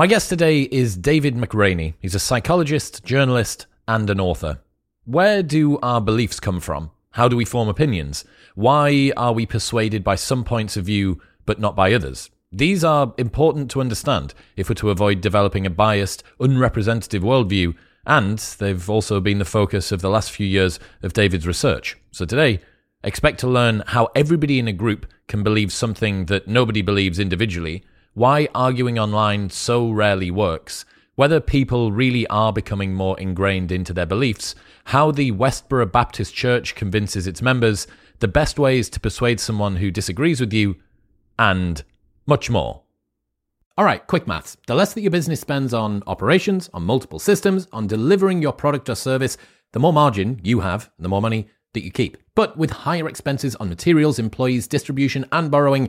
My guest today is David McRaney. He's a psychologist, journalist, and an author. Where do our beliefs come from? How do we form opinions? Why are we persuaded by some points of view but not by others? These are important to understand if we're to avoid developing a biased, unrepresentative worldview, and they've also been the focus of the last few years of David's research. So today, expect to learn how everybody in a group can believe something that nobody believes individually, why arguing online so rarely works, whether people really are becoming more ingrained into their beliefs, how the Westboro Baptist Church convinces its members, the best ways to persuade someone who disagrees with you, and much more. All right, quick maths. The less that your business spends on operations, on multiple systems, on delivering your product or service, the more margin you have, the more money that you keep. But with higher expenses on materials, employees, distribution, and borrowing,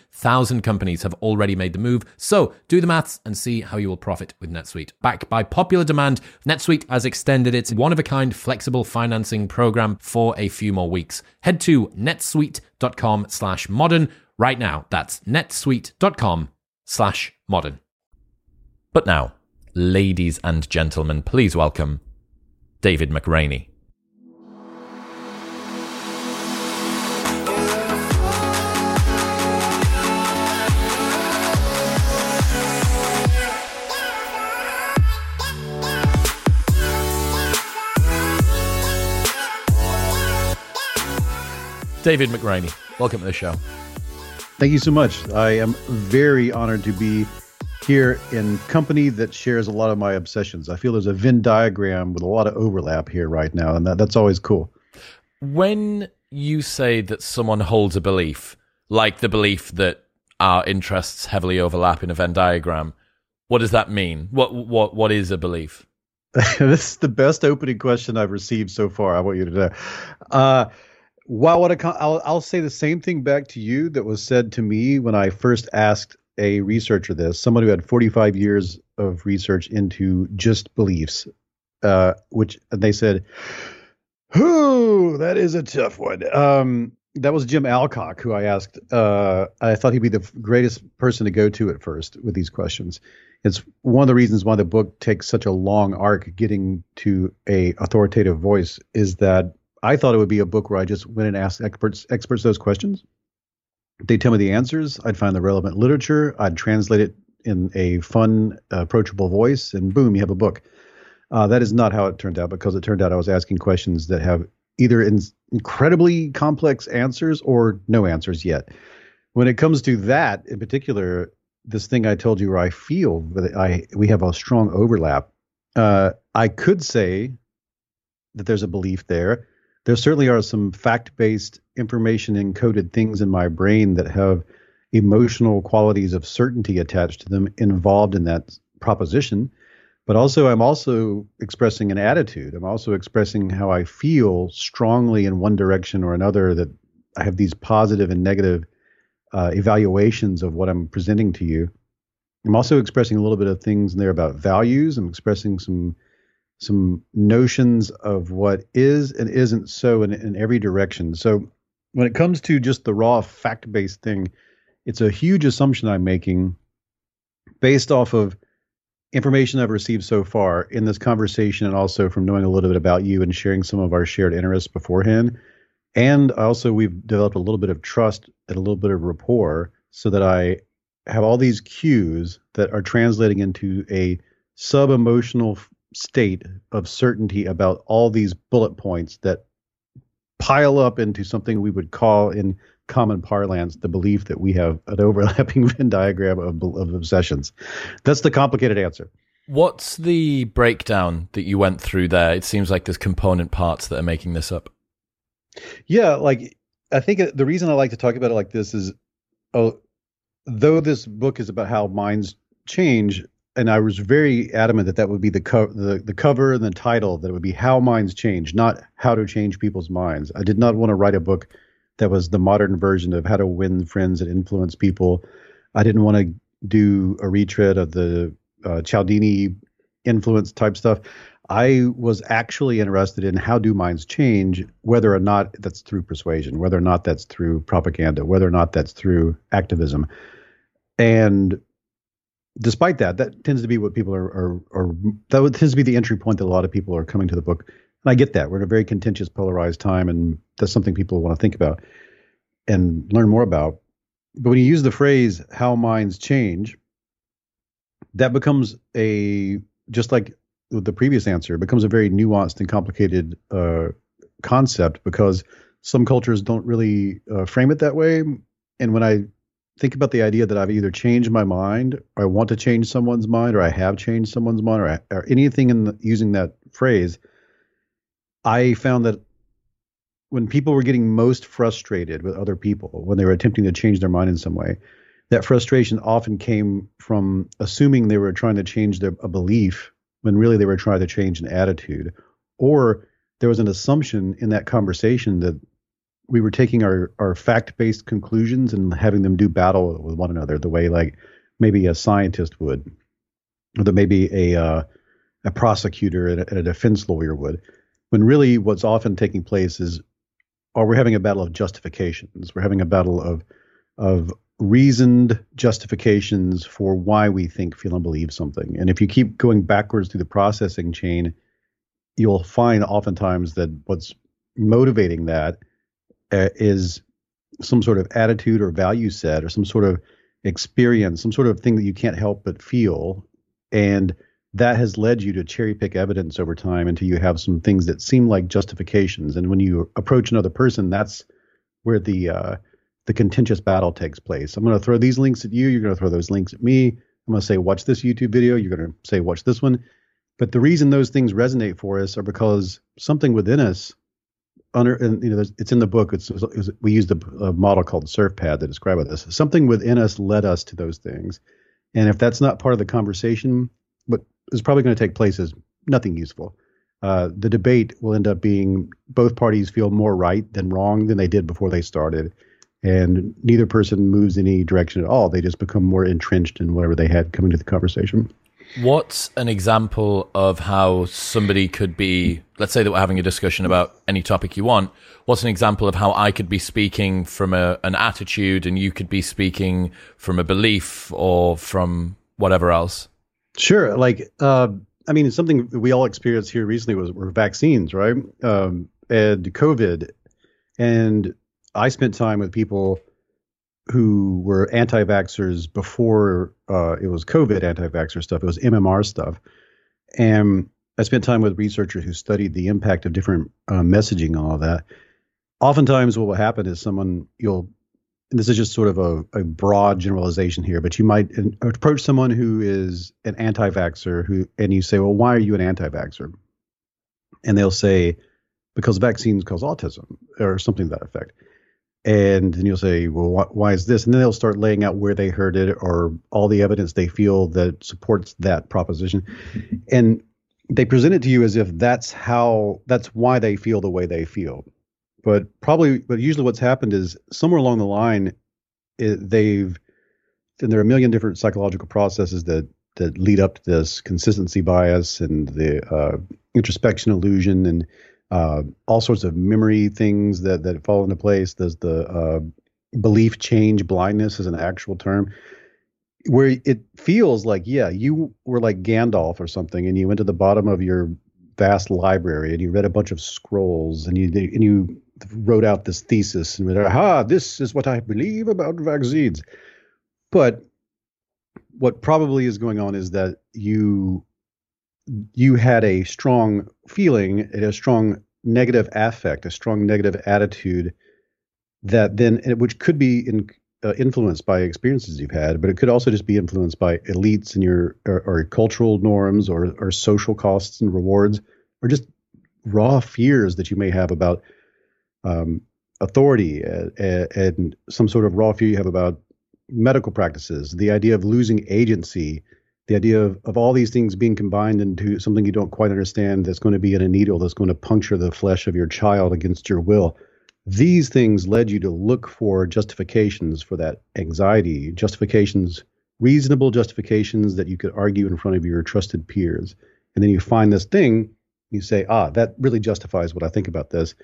37,000 companies have already made the move, so do the maths and see how you will profit with NetSuite. Backed by popular demand, NetSuite has extended its one of a kind flexible financing program for a few more weeks. Head to netsuite.com slash modern right now. That's netsuite.com slash modern. But now, ladies and gentlemen, please welcome David McRaney. David McRaney, welcome to the show. Thank you so much. I am very honored to be here in company that shares a lot of my obsessions. I feel there's a Venn diagram with a lot of overlap here right now, and that, that's always cool. When you say that someone holds a belief, like the belief that our interests heavily overlap in a Venn diagram, what does that mean? What what what is a belief? this is the best opening question I've received so far. I want you to know. Uh, well, what I, I'll, I'll say the same thing back to you that was said to me when I first asked a researcher this, someone who had 45 years of research into just beliefs, uh, which they said, "Whoo, that is a tough one." Um, that was Jim Alcock, who I asked. Uh, I thought he'd be the greatest person to go to at first with these questions. It's one of the reasons why the book takes such a long arc getting to a authoritative voice is that I thought it would be a book where I just went and asked experts experts those questions. They tell me the answers. I'd find the relevant literature. I'd translate it in a fun, approachable voice, and boom, you have a book. Uh, that is not how it turned out because it turned out I was asking questions that have either in, incredibly complex answers or no answers yet. When it comes to that in particular, this thing I told you where I feel that I we have a strong overlap. Uh, I could say that there's a belief there there certainly are some fact based information encoded things in my brain that have emotional qualities of certainty attached to them involved in that proposition. But also i'm also expressing an attitude. I'm also expressing how i feel strongly in one direction or another that i have these positive and negative uh, evaluations of what i'm presenting to you. I'm also expressing a little bit of things in there about values. I'm expressing some some notions of what is and isn't so in, in every direction. So when it comes to just the raw fact based thing, it's a huge assumption I'm making based off of information I've received so far in this conversation and also from knowing a little bit about you and sharing some of our shared interests beforehand. And also, we've developed a little bit of trust and a little bit of rapport so that I have all these cues that are translating into a sub emotional state of certainty about all these bullet points that pile up into something we would call in common parlance the belief that we have an overlapping Venn diagram of, of obsessions. That's the complicated answer. What's the breakdown that you went through there? It seems like there's component parts that are making this up. Yeah, like I think the reason I like to talk about it like this is, oh, though this book is about how minds change, and I was very adamant that that would be the, co- the the cover and the title. That it would be how minds change, not how to change people's minds. I did not want to write a book that was the modern version of how to win friends and influence people. I didn't want to do a retread of the uh, Cialdini influence type stuff. I was actually interested in how do minds change, whether or not that's through persuasion, whether or not that's through propaganda, whether or not that's through activism. And despite that, that tends to be what people are, are, are that tends to be the entry point that a lot of people are coming to the book. And I get that. We're in a very contentious, polarized time, and that's something people want to think about and learn more about. But when you use the phrase how minds change, that becomes a just like the previous answer, becomes a very nuanced and complicated uh, concept because some cultures don't really uh, frame it that way. And when I think about the idea that I've either changed my mind, or I want to change someone's mind, or I have changed someone's mind, or, or anything in the, using that phrase, I found that when people were getting most frustrated with other people, when they were attempting to change their mind in some way, that frustration often came from assuming they were trying to change their, a belief when really they were trying to change an attitude, or there was an assumption in that conversation that we were taking our, our fact based conclusions and having them do battle with one another the way like maybe a scientist would, or that maybe a uh, a prosecutor and a, and a defense lawyer would. When really what's often taking place is, are we having a battle of justifications? We're having a battle of of reasoned justifications for why we think, feel, and believe something. And if you keep going backwards through the processing chain, you'll find oftentimes that what's motivating that uh, is some sort of attitude or value set or some sort of experience, some sort of thing that you can't help but feel. And that has led you to cherry pick evidence over time until you have some things that seem like justifications. And when you approach another person, that's where the uh, the contentious battle takes place. I'm going to throw these links at you. You're going to throw those links at me. I'm going to say, watch this YouTube video. You're going to say, watch this one. But the reason those things resonate for us are because something within us under and you know it's in the book it's, it's we used a, model called SURFPAD to describe this. Something within us led us to those things. And if that's not part of the conversation what is probably going to take place is nothing useful. Uh, the debate will end up being both parties feel more right than wrong than they did before they started. And neither person moves any direction at all. They just become more entrenched in whatever they had coming to the conversation What's an example of how somebody could be, let's say that we're having a discussion about any topic you want. What's an example of how I could be speaking from a, an attitude and you could be speaking from a belief or from whatever else? Sure. Like, uh, I mean, something we all experienced here recently was were vaccines, right? Um, and COVID. And I spent time with people who were anti-vaxxers before uh, it was COVID anti-vaxxer stuff. It was MMR stuff, and I spent time with researchers who studied the impact of different uh, messaging and all that. Oftentimes, what will happen is someone you'll, and this is just sort of a, a broad generalization here, but you might approach someone who is an anti-vaxxer who, and you say, "Well, why are you an anti-vaxxer?" And they'll say, "Because vaccines cause autism," or something to that effect and then you'll say, well, wh- why is this? And then they'll start laying out where they heard it or all the evidence they feel that supports that proposition. And they present it to you as if that's how, that's why they feel the way they feel. But probably, but usually what's happened is somewhere along the line, it, they've, and there are a million different psychological processes that that lead up to this consistency bias and the uh, introspection illusion and uh, all sorts of memory things that that fall into place. There's the uh, belief change blindness is an actual term where it feels like yeah you were like Gandalf or something and you went to the bottom of your vast library and you read a bunch of scrolls and you and you wrote out this thesis and went ah this is what I believe about vaccines but what probably is going on is that you you had a strong feeling, a strong negative affect, a strong negative attitude that then, which could be in, uh, influenced by experiences you've had, but it could also just be influenced by elites and your or, or cultural norms or, or social costs and rewards, or just raw fears that you may have about um, authority and, and, some sort of raw fear you have about medical practices, the idea of losing agency the idea of, of all these things being combined into something you don't quite understand that's going to be in a needle that's going to puncture the flesh of your child against your will. These things led you to look for justifications for that anxiety, justifications, reasonable justifications that you could argue in front of your trusted peers. And then you find this thing, you say, ah, that really justifies what I think about this.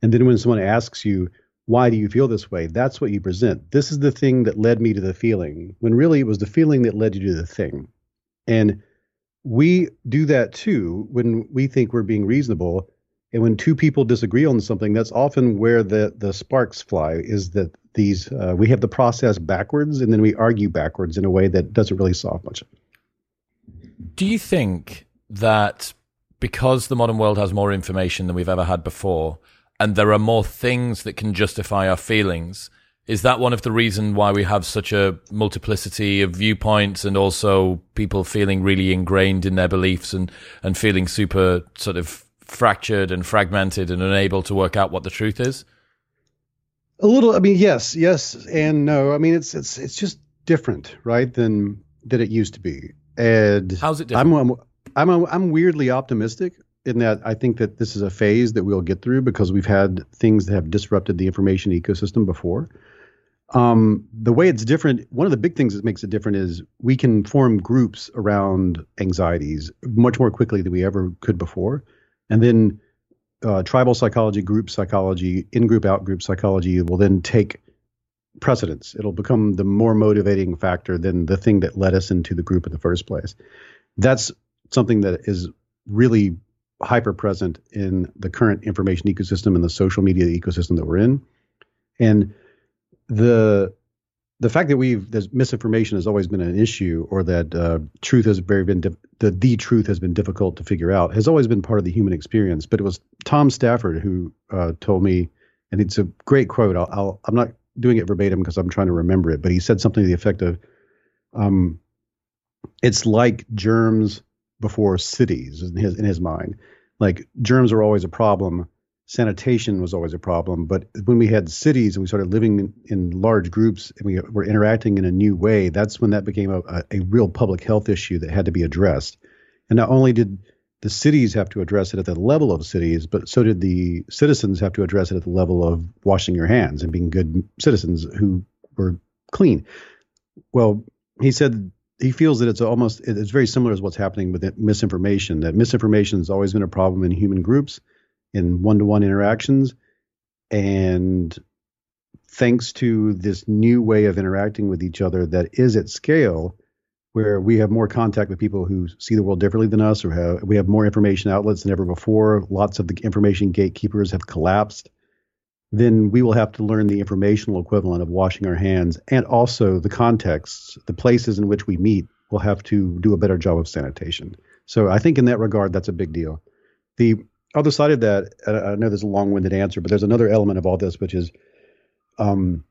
And then when someone asks you, why do you feel this way? That's what you present. This is the thing that led me to the feeling, when really it was the feeling that led you to the thing. And we do that too when we think we're being reasonable. And when two people disagree on something, that's often where the, the sparks fly is that these, uh, we have the process backwards and then we argue backwards in a way that doesn't really solve much. Do you think that because the modern world has more information than we've ever had before, and there are more things that can justify our feelings, is that one of the reasons why we have such a multiplicity of viewpoints and also people feeling really ingrained in their beliefs and, and feeling super sort of fractured and fragmented and unable to work out what the truth is? A little, I mean, yes, yes and no. I mean, it's it's it's just different, right, than than it used to be. And how's it different? I'm I'm I'm, I'm weirdly optimistic in that I think that this is a phase that we'll get through because we've had things that have disrupted the information ecosystem before. Um, the way it's different, one of the big things that makes it different is we can form groups around anxieties much more quickly than we ever could before. And then uh, tribal psychology, group psychology, in group, out group psychology will then take precedence. It'll become the more motivating factor than the thing that led us into the group in the first place. That's something that is really hyper present in the current information ecosystem and the social media ecosystem that we're in. And the the fact that we've misinformation has always been an issue, or that uh, truth has very been the the truth has been difficult to figure out, has always been part of the human experience. But it was Tom Stafford who uh, told me, and it's a great quote. I'll, I'll I'm not doing it verbatim because I'm trying to remember it, but he said something to the effect of, um, "It's like germs before cities in his in his mind. Like germs are always a problem, sanitation was always a problem. But when we had cities and we started living in, in large groups and we were interacting in a new way, that's when that became a, a, a real public health issue that had to be addressed. And not only did the cities have to address it at the level of cities, but so did the citizens have to address it at the level of washing your hands and being good citizens who were clean. Well, he said he feels that it's almost it's very similar to what's happening with misinformation. That misinformation has always been a problem in human groups in one to one interactions. And thanks to this new way of interacting with each other that is at scale, where we have more contact with people who see the world differently than us, or have, we have more information outlets than ever before, lots of the information gatekeepers have collapsed, then we will have to learn the informational equivalent of washing our hands and also the contexts, the places in which we meet will have to do a better job of sanitation. So I think in that regard, that's a big deal. The other side of that, I know there's a long-winded answer, but there's another element of all this, which is um,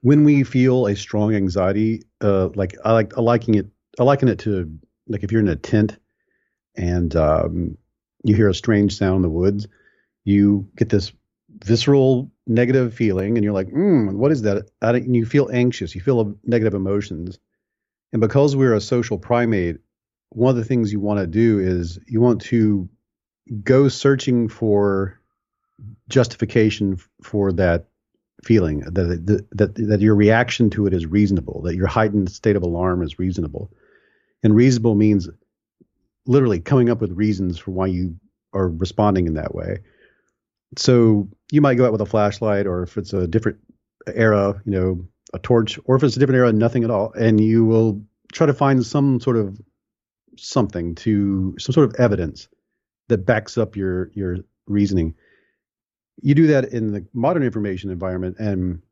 when we feel a strong anxiety, uh, like I like I liking it, I liken it to like if you're in a tent and um, you hear a strange sound in the woods, you get this visceral negative feeling, and you're like, mm, what is that? And you feel anxious, you feel negative emotions, and because we're a social primate, one of the things you want to do is you want to go searching for justification for that feeling that, that that your reaction to it is reasonable that your heightened state of alarm is reasonable. And reasonable means literally coming up with reasons for why you are responding in that way. So you might go out with a flashlight or if it's a different era you know a torch or if it's a different era nothing at all and you will try to find some sort of something to some sort of evidence that backs up your your reasoning. You do that in the modern information environment and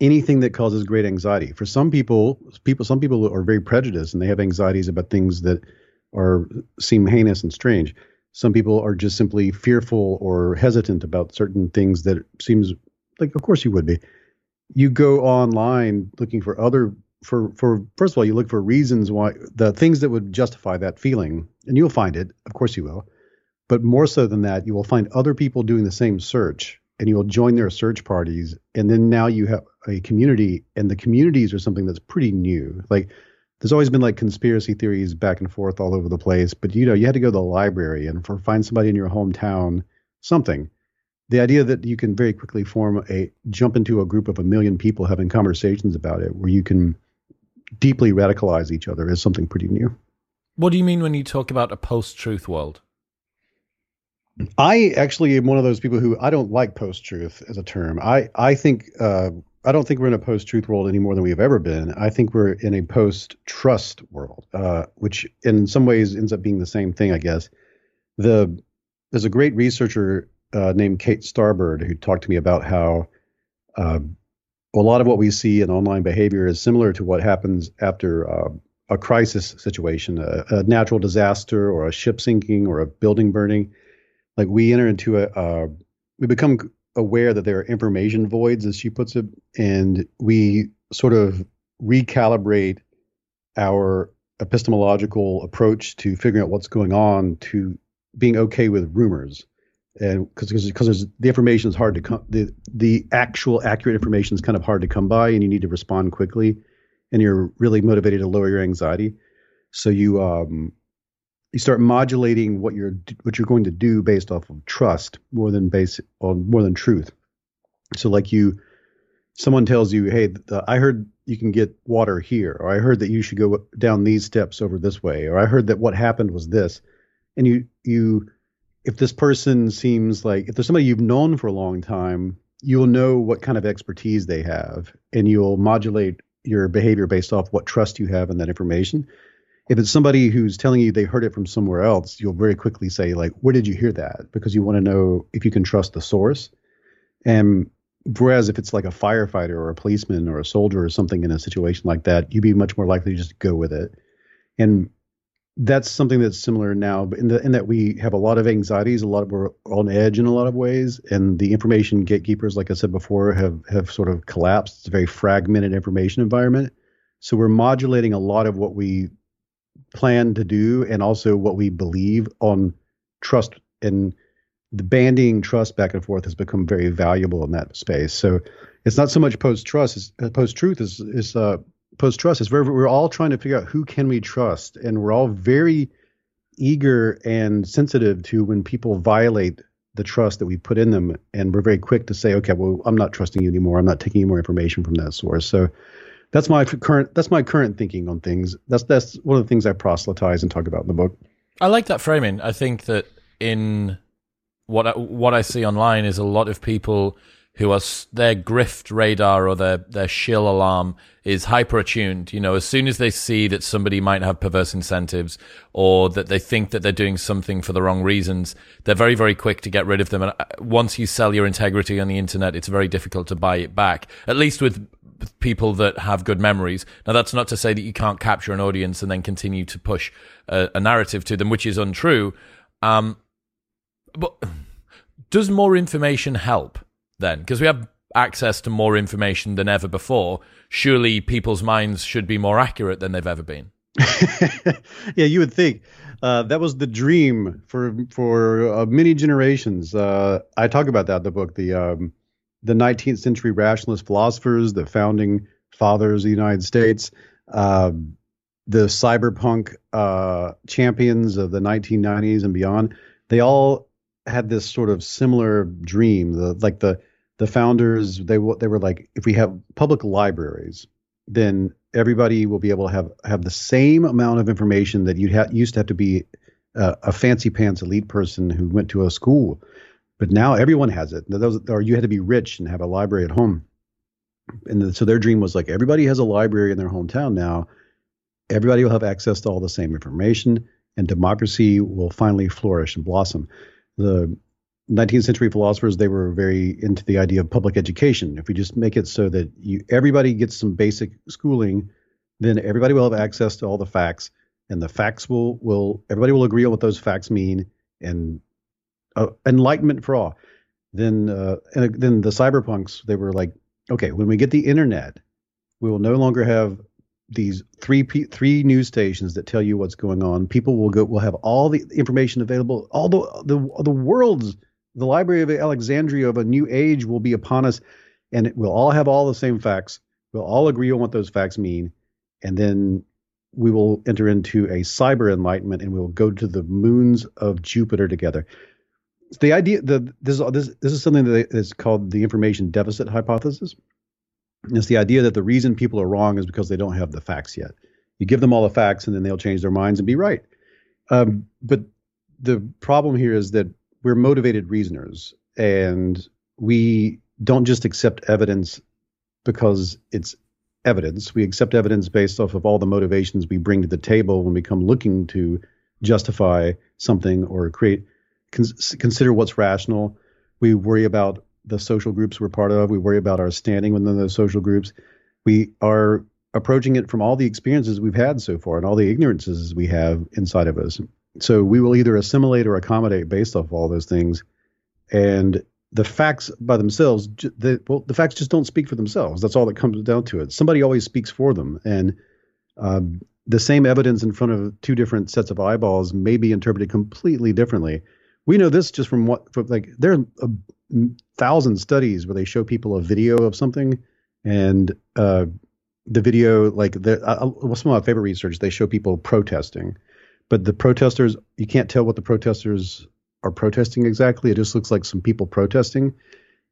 anything that causes great anxiety. For some people, people some people are very prejudiced and they have anxieties about things that are seem heinous and strange. Some people are just simply fearful or hesitant about certain things that seems like of course you would be. You go online looking for other for for first of all you look for reasons why the things that would justify that feeling and you'll find it of course you will but more so than that, you will find other people doing the same search and you will join their search parties. And then now you have a community, and the communities are something that's pretty new. Like there's always been like conspiracy theories back and forth all over the place. But you know, you had to go to the library and for find somebody in your hometown, something. The idea that you can very quickly form a jump into a group of a million people having conversations about it, where you can deeply radicalize each other, is something pretty new. What do you mean when you talk about a post-truth world? I actually am one of those people who I don't like post-truth as a term. I I think uh, I don't think we're in a post-truth world any more than we've ever been. I think we're in a post-trust world, uh, which in some ways ends up being the same thing, I guess. The there's a great researcher uh, named Kate Starbird who talked to me about how uh, a lot of what we see in online behavior is similar to what happens after uh, a crisis situation, a, a, natural disaster, or a ship sinking, or a building burning. Like we enter into a, uh, we become aware that there are information voids, as she puts it, and we sort of recalibrate our epistemological approach to figuring out what's going on to being okay with rumors. And because because the information is hard to come the the actual accurate information is kind of hard to come by and you need to respond quickly and you're really motivated to lower your anxiety. So you um you start modulating what you're what you're going to do based off of trust more than base on more than truth. So like you, someone tells you, hey, the, uh, I heard you can get water here, or I heard that you should go down these steps over this way, or I heard that what happened was this, and you you if this person seems like if there's somebody you've known for a long time, you'll know what kind of expertise they have, and you'll modulate your behavior based off what trust you have in that information if it's somebody who's telling you they heard it from somewhere else, you'll very quickly say like, "Where did you hear that?" Because you want to know if you can trust the source. And whereas if it's like a firefighter or a policeman or a soldier or something in a situation like that, you'd be much more likely to just go with it. And that's something that's similar now, in the in that we have a lot of anxieties, a lot of we're on edge in a lot of ways, and the information gatekeepers, like I said before, have have sort of collapsed. It's a very fragmented information environment. So we're modulating a lot of what we plan to do and also what we believe on trust and the banding trust back and forth has become very valuable in that space. So it's not so much post trust, uh, post truth is is uh, post trust. Is where we're all trying to figure out who can we trust, and we're all very eager and sensitive to when people violate the trust that we put in them, and we're very quick to say, okay, well, I'm not trusting you anymore. I'm not taking any more information from that source. So that's my current that's my current thinking on things. That's that's one of the things I proselytize and talk about in the book. I like that framing. I think that in what I, what I see online is a lot of people who are their grift radar or their their shill alarm is hyper attuned. You know, as soon as they see that somebody might have perverse incentives or that they think that they're doing something for the wrong reasons, they're very very quick to get rid of them. And uh, once you sell your integrity on the internet, it's very difficult to buy it back. At least with people that have good memories. Now, that's not to say that you can't capture an audience and then continue to push a, a narrative to them, which is untrue. Um, but does more information help then? Because we have access to more information than ever before. Surely people's minds should be more accurate than they've ever been. yeah, you would think. Uh, that was the dream for for uh, many generations. Uh, I talk about that in the book. The um, the 19th century rationalist philosophers, the founding fathers of the United States, uh, the cyberpunk uh, champions of the 1990s and beyond, they all had this sort of similar dream. The like the the founders, they they were like, if we have public libraries, then everybody will be able to have have the same amount of information that you used to have to be a fancy pants elite person who went to a school but now everyone has it. Those, or you had to be rich and have a library at home. And the, so their dream was like everybody has a library in their hometown now. Everybody will have access to all the same information, and democracy will finally flourish and blossom. The 19th century philosophers they were very into the idea of public education. If we just make it so that you everybody gets some basic schooling, then everybody will have access to all the facts, and the facts will will everybody will agree on what those facts mean, and uh, enlightenment for all. Then, uh, and then the cyberpunks, they were like, okay, when we get the internet, we will no longer have these three three news stations that tell you what's going on. People will go will have all the information available. All the the the world's the Library of Alexandria of a new age will be upon us, and we'll all have all the same facts. We'll all agree on what those facts mean, and then we will enter into a cyber enlightenment and we will go to the moons of Jupiter together. The idea the this this this is something that is called the information deficit hypothesis. It's the idea that the reason people are wrong is because they don't have the facts yet. You give them all the facts and then they'll change their minds and be right. Um, but the problem here is that we're motivated reasoners and we don't just accept evidence because it's evidence. We accept evidence based off of all the motivations we bring to the table when we come looking to justify something or create cons- consider what's rational. We worry about the social groups we're part of. We worry about our standing within those social groups. We are approaching it from all the experiences we've had so far and all the ignorances we have inside of us. So we will either assimilate or accommodate based off all those things. And the facts by themselves, the, well, the facts just don't speak for themselves. That's all that comes down to it. Somebody always speaks for them, and um, the same evidence in front of two different sets of eyeballs may be interpreted completely differently. We know this just from what, from like there are a thousand studies where they show people a video of something, and uh, the video, like the, uh, some of my favorite research, they show people protesting, but the protesters, you can't tell what the protesters are protesting exactly. It just looks like some people protesting,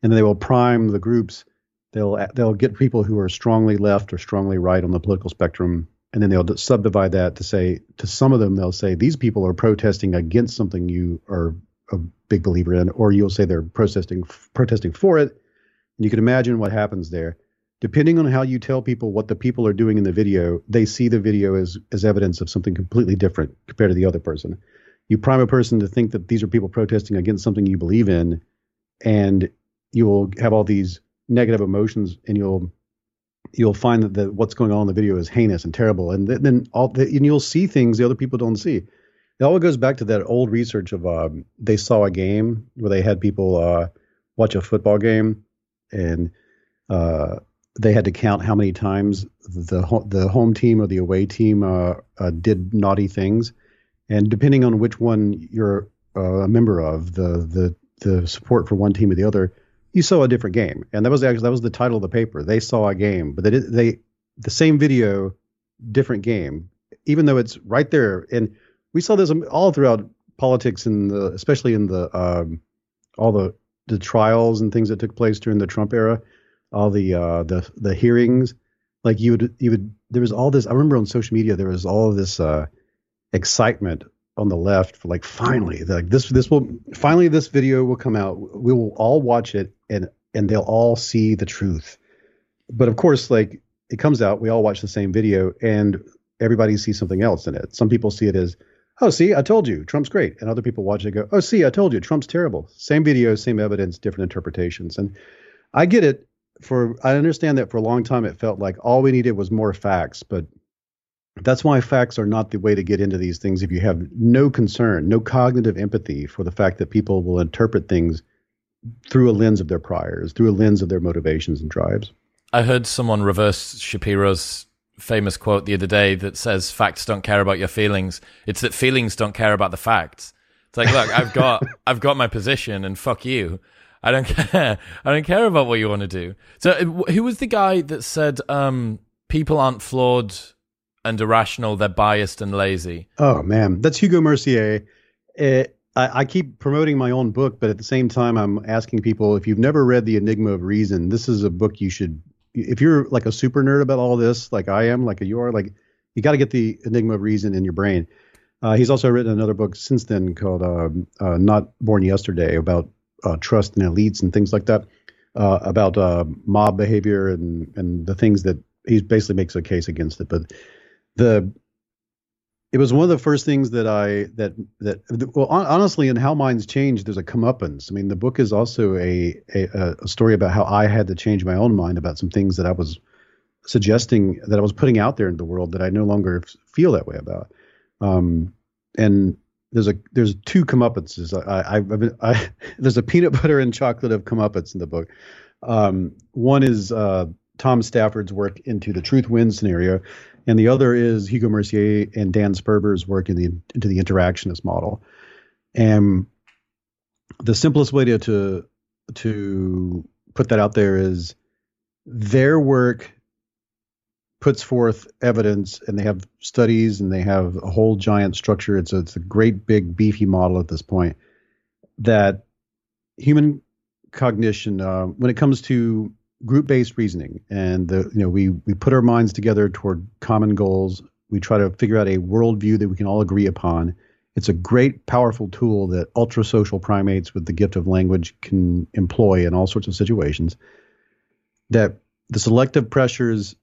and they will prime the groups. They'll they'll get people who are strongly left or strongly right on the political spectrum, and then they'll subdivide that to say to some of them they'll say these people are protesting against something you are a big believer in, or you'll say they're protesting protesting for it. And you can imagine what happens there. Depending on how you tell people what the people are doing in the video, they see the video as as evidence of something completely different compared to the other person you prime a person to think that these are people protesting against something you believe in, and you will have all these negative emotions, and you'll you'll find that the, what's going on in the video is heinous and terrible, and then all and you'll see things the other people don't see. It all goes back to that old research of um, they saw a game where they had people uh, watch a football game, and uh, they had to count how many times the the home team or the away team uh, uh did naughty things, and depending on which one you're uh, a member of, the the the support for one team or the other, you saw a different game. And that was actually that was the title of the paper. They saw a game, but they they the same video, different game, even though it's right there. And we saw this all throughout politics and especially in the um, all the the trials and things that took place during the Trump era, all the uh, the the hearings. Like you would you would there was all this. I remember on social media there was all this. Uh, excitement on the left for like finally like this this will finally this video will come out we will all watch it and and they'll all see the truth. But of course like it comes out we all watch the same video and everybody sees something else in it. Some people see it as oh see i told you trump's great. And other people watch it go oh see i told you trump's terrible. Same video same evidence different interpretations. And i get it. For i understand that for a long time it felt like all we needed was more facts but that's why facts are not the way to get into these things if you have no concern, no cognitive empathy for the fact that people will interpret things through a lens of their priors, through a lens of their motivations and drives. I heard someone reverse Shapiro's famous quote the other day that says facts don't care about your feelings. It's that feelings don't care about the facts. It's like, look, I've got I've got my position and fuck you. I don't care. I don't care about what you want to do. So who was the guy that said um, people aren't flawed and irrational. They're biased and lazy. Oh man, that's Hugo Mercier. It, I, I, keep promoting my own book, but at the same time, I'm asking people if you've never read The Enigma of Reason, this is a book you should. If you're like a super nerd about all this, like I am, like you are, like you got to get The Enigma of Reason in your brain. Uh, he's also written another book since then called uh, uh, Not Born Yesterday about uh, trust and elites and things like that, uh, about uh, mob behavior and and the things that he basically makes a case against it. But the it was one of the first things that I that that well honestly in how minds change there's a comeuppance. I mean the book is also a, a a story about how I had to change my own mind about some things that I was suggesting that I was putting out there in the world that I no longer feel that way about. Um, and there's a there's two comeuppances. I, I, I, there's a peanut butter and chocolate of comeuppance in the book. Um, one is uh, Tom Stafford's work into the truth wins scenario, and the other is Hugo Mercier and Dan Sperber's work in the into the interactionist model. And the simplest way to to, to put that out there is their work puts forth evidence and they have studies and they have a whole giant structure. It's a, it's a great big beefy model at this point that human cognition, uh, when it comes to group-based reasoning, and the you know we we put our minds together toward common goals. We try to figure out a worldview that we can all agree upon. It's a great, powerful tool that ultra social primates with the gift of language can employ in all sorts of situations. That the selective pressures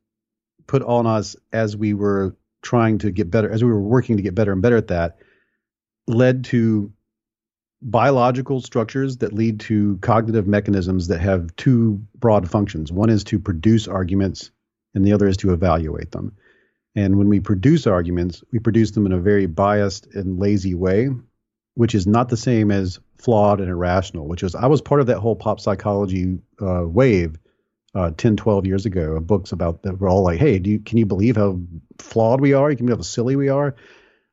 put on us as we were trying to get better, as we were working to get better and better at that, led to biological structures that lead to cognitive mechanisms that have two broad functions. One is to produce arguments, and the other is to evaluate them. And when we produce arguments, we produce them in a very biased and lazy way, which is not the same as flawed and irrational, which is, I was part of that whole pop psychology uh, wave uh, 10, 12 years ago books about that were all like, hey, do you, can you believe how flawed we are? You Can believe how silly we are?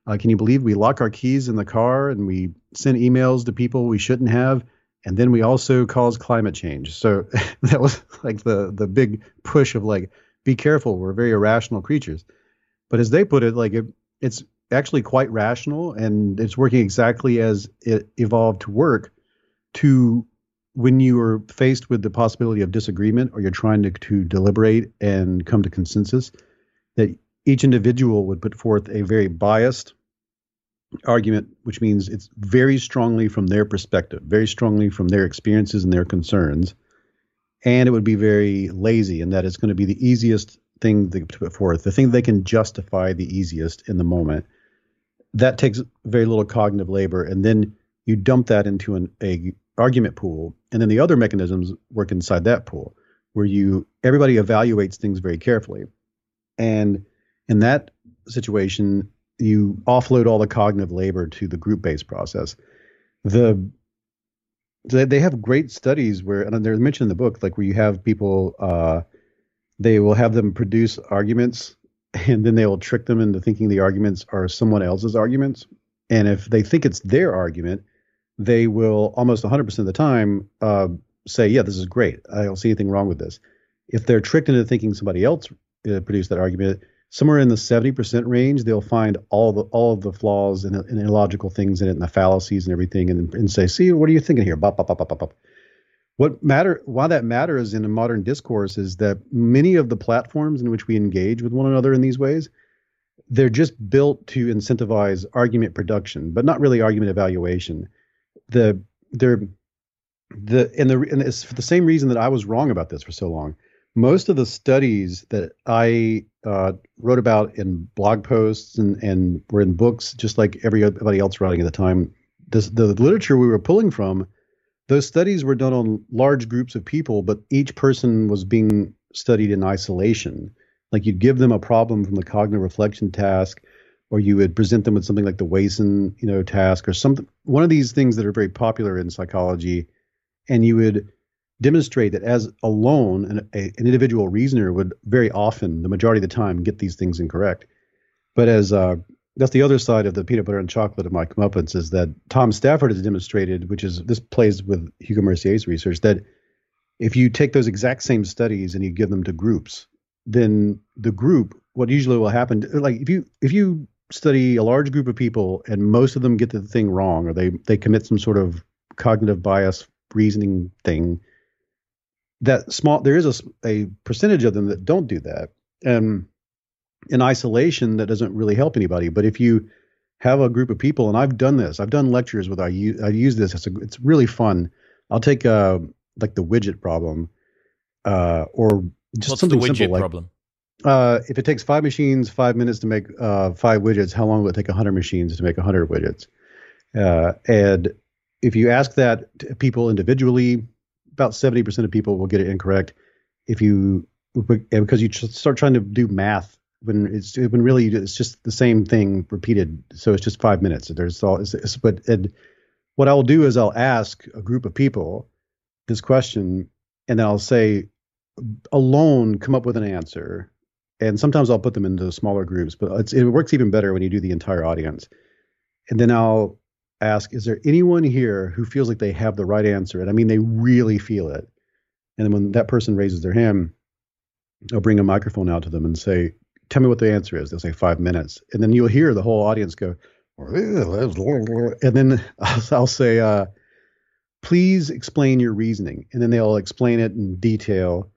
Uh, can you believe we lock our keys in the car and we send emails to people we shouldn't have? And then we also cause climate change. So that was like the the big push of like, be careful, we're very irrational creatures. But as they put it, like it, it's actually quite rational and it's working exactly as it evolved to work to when you are faced with the possibility of disagreement or you're trying to, to deliberate and come to consensus, that each individual would put forth a very biased argument, which means it's very strongly from their perspective, very strongly from their experiences and their concerns. And it would be very lazy in that it's going to be the easiest thing to put forth, the thing they can justify the easiest in the moment. That takes very little cognitive labor. And then you dump that into an a argument pool, and then the other mechanisms work inside that pool, where you everybody evaluates things very carefully, and in that situation, you offload all the cognitive labor to the group-based process. The they have great studies where, and they're mentioned in the book, like where you have people, uh, they will have them produce arguments, and then they will trick them into thinking the arguments are someone else's arguments. And if they think it's their argument, they will almost 100% of the time uh, say, yeah, this is great. I don't see anything wrong with this. If they're tricked into thinking somebody else uh, produced that argument, somewhere in the 70% range, they'll find all the all of the flaws and, and illogical things in it and the fallacies and everything and, and say, see, what are you thinking here? Bop, bop, bop, bop, bop. What matter why that matters in a modern discourse is that many of the platforms in which we engage with one another in these ways – they're just built to incentivize argument production, but not really argument evaluation the they're the and the and it's for the same reason that I was wrong about this for so long. Most of the studies that I uh, wrote about in blog posts and and were in books, just like everybody else writing at the time, this, the literature we were pulling from, those studies were done on large groups of people, but each person was being studied in isolation. Like you'd give them a problem from the cognitive reflection task, or you would present them with something like the Wason, you know, task or something, one of these things that are very popular in psychology, and you would demonstrate that as alone, an, a, an individual reasoner would very often, the majority of the time, get these things incorrect. But as uh, that's the other side of the peanut butter and chocolate of my comeuppance is that Tom Stafford has demonstrated, which is this plays with Hugo Mercier's research, that if you take those exact same studies and you give them to groups, then the group, what usually will happen, like if you if you study a large group of people and most of them get the thing wrong or they they commit some sort of cognitive bias reasoning thing that small there is a, a percentage of them that don't do that and in isolation that doesn't really help anybody but if you have a group of people and I've done this I've done lectures with I use, I use this it's a, it's really fun I'll take uh like the widget problem uh or just What's something the widget simple like problem? uh, if it takes five machines five minutes to make uh, five widgets, how long will it take 100 machines to make 100 widgets? Uh, and if you ask that to people individually, about 70% of people will get it incorrect. If you because you start trying to do math when it's when really it's just the same thing repeated, so it's just five minutes. There's all, it's, but and what I'll do is I'll ask a group of people this question, and then I'll say, alone, come up with an answer and sometimes I'll put them into smaller groups, but it works even better when you do the entire audience. And then I'll ask, is there anyone here who feels like they have the right answer? And I mean, they really feel it. And then when that person raises their hand, I'll bring a microphone out to them and say, "Tell me what the answer is." They'll say five minutes, and then you'll hear the whole audience go, and then I'll, say, uh, "Please explain your reasoning," and then they'll explain it in detail.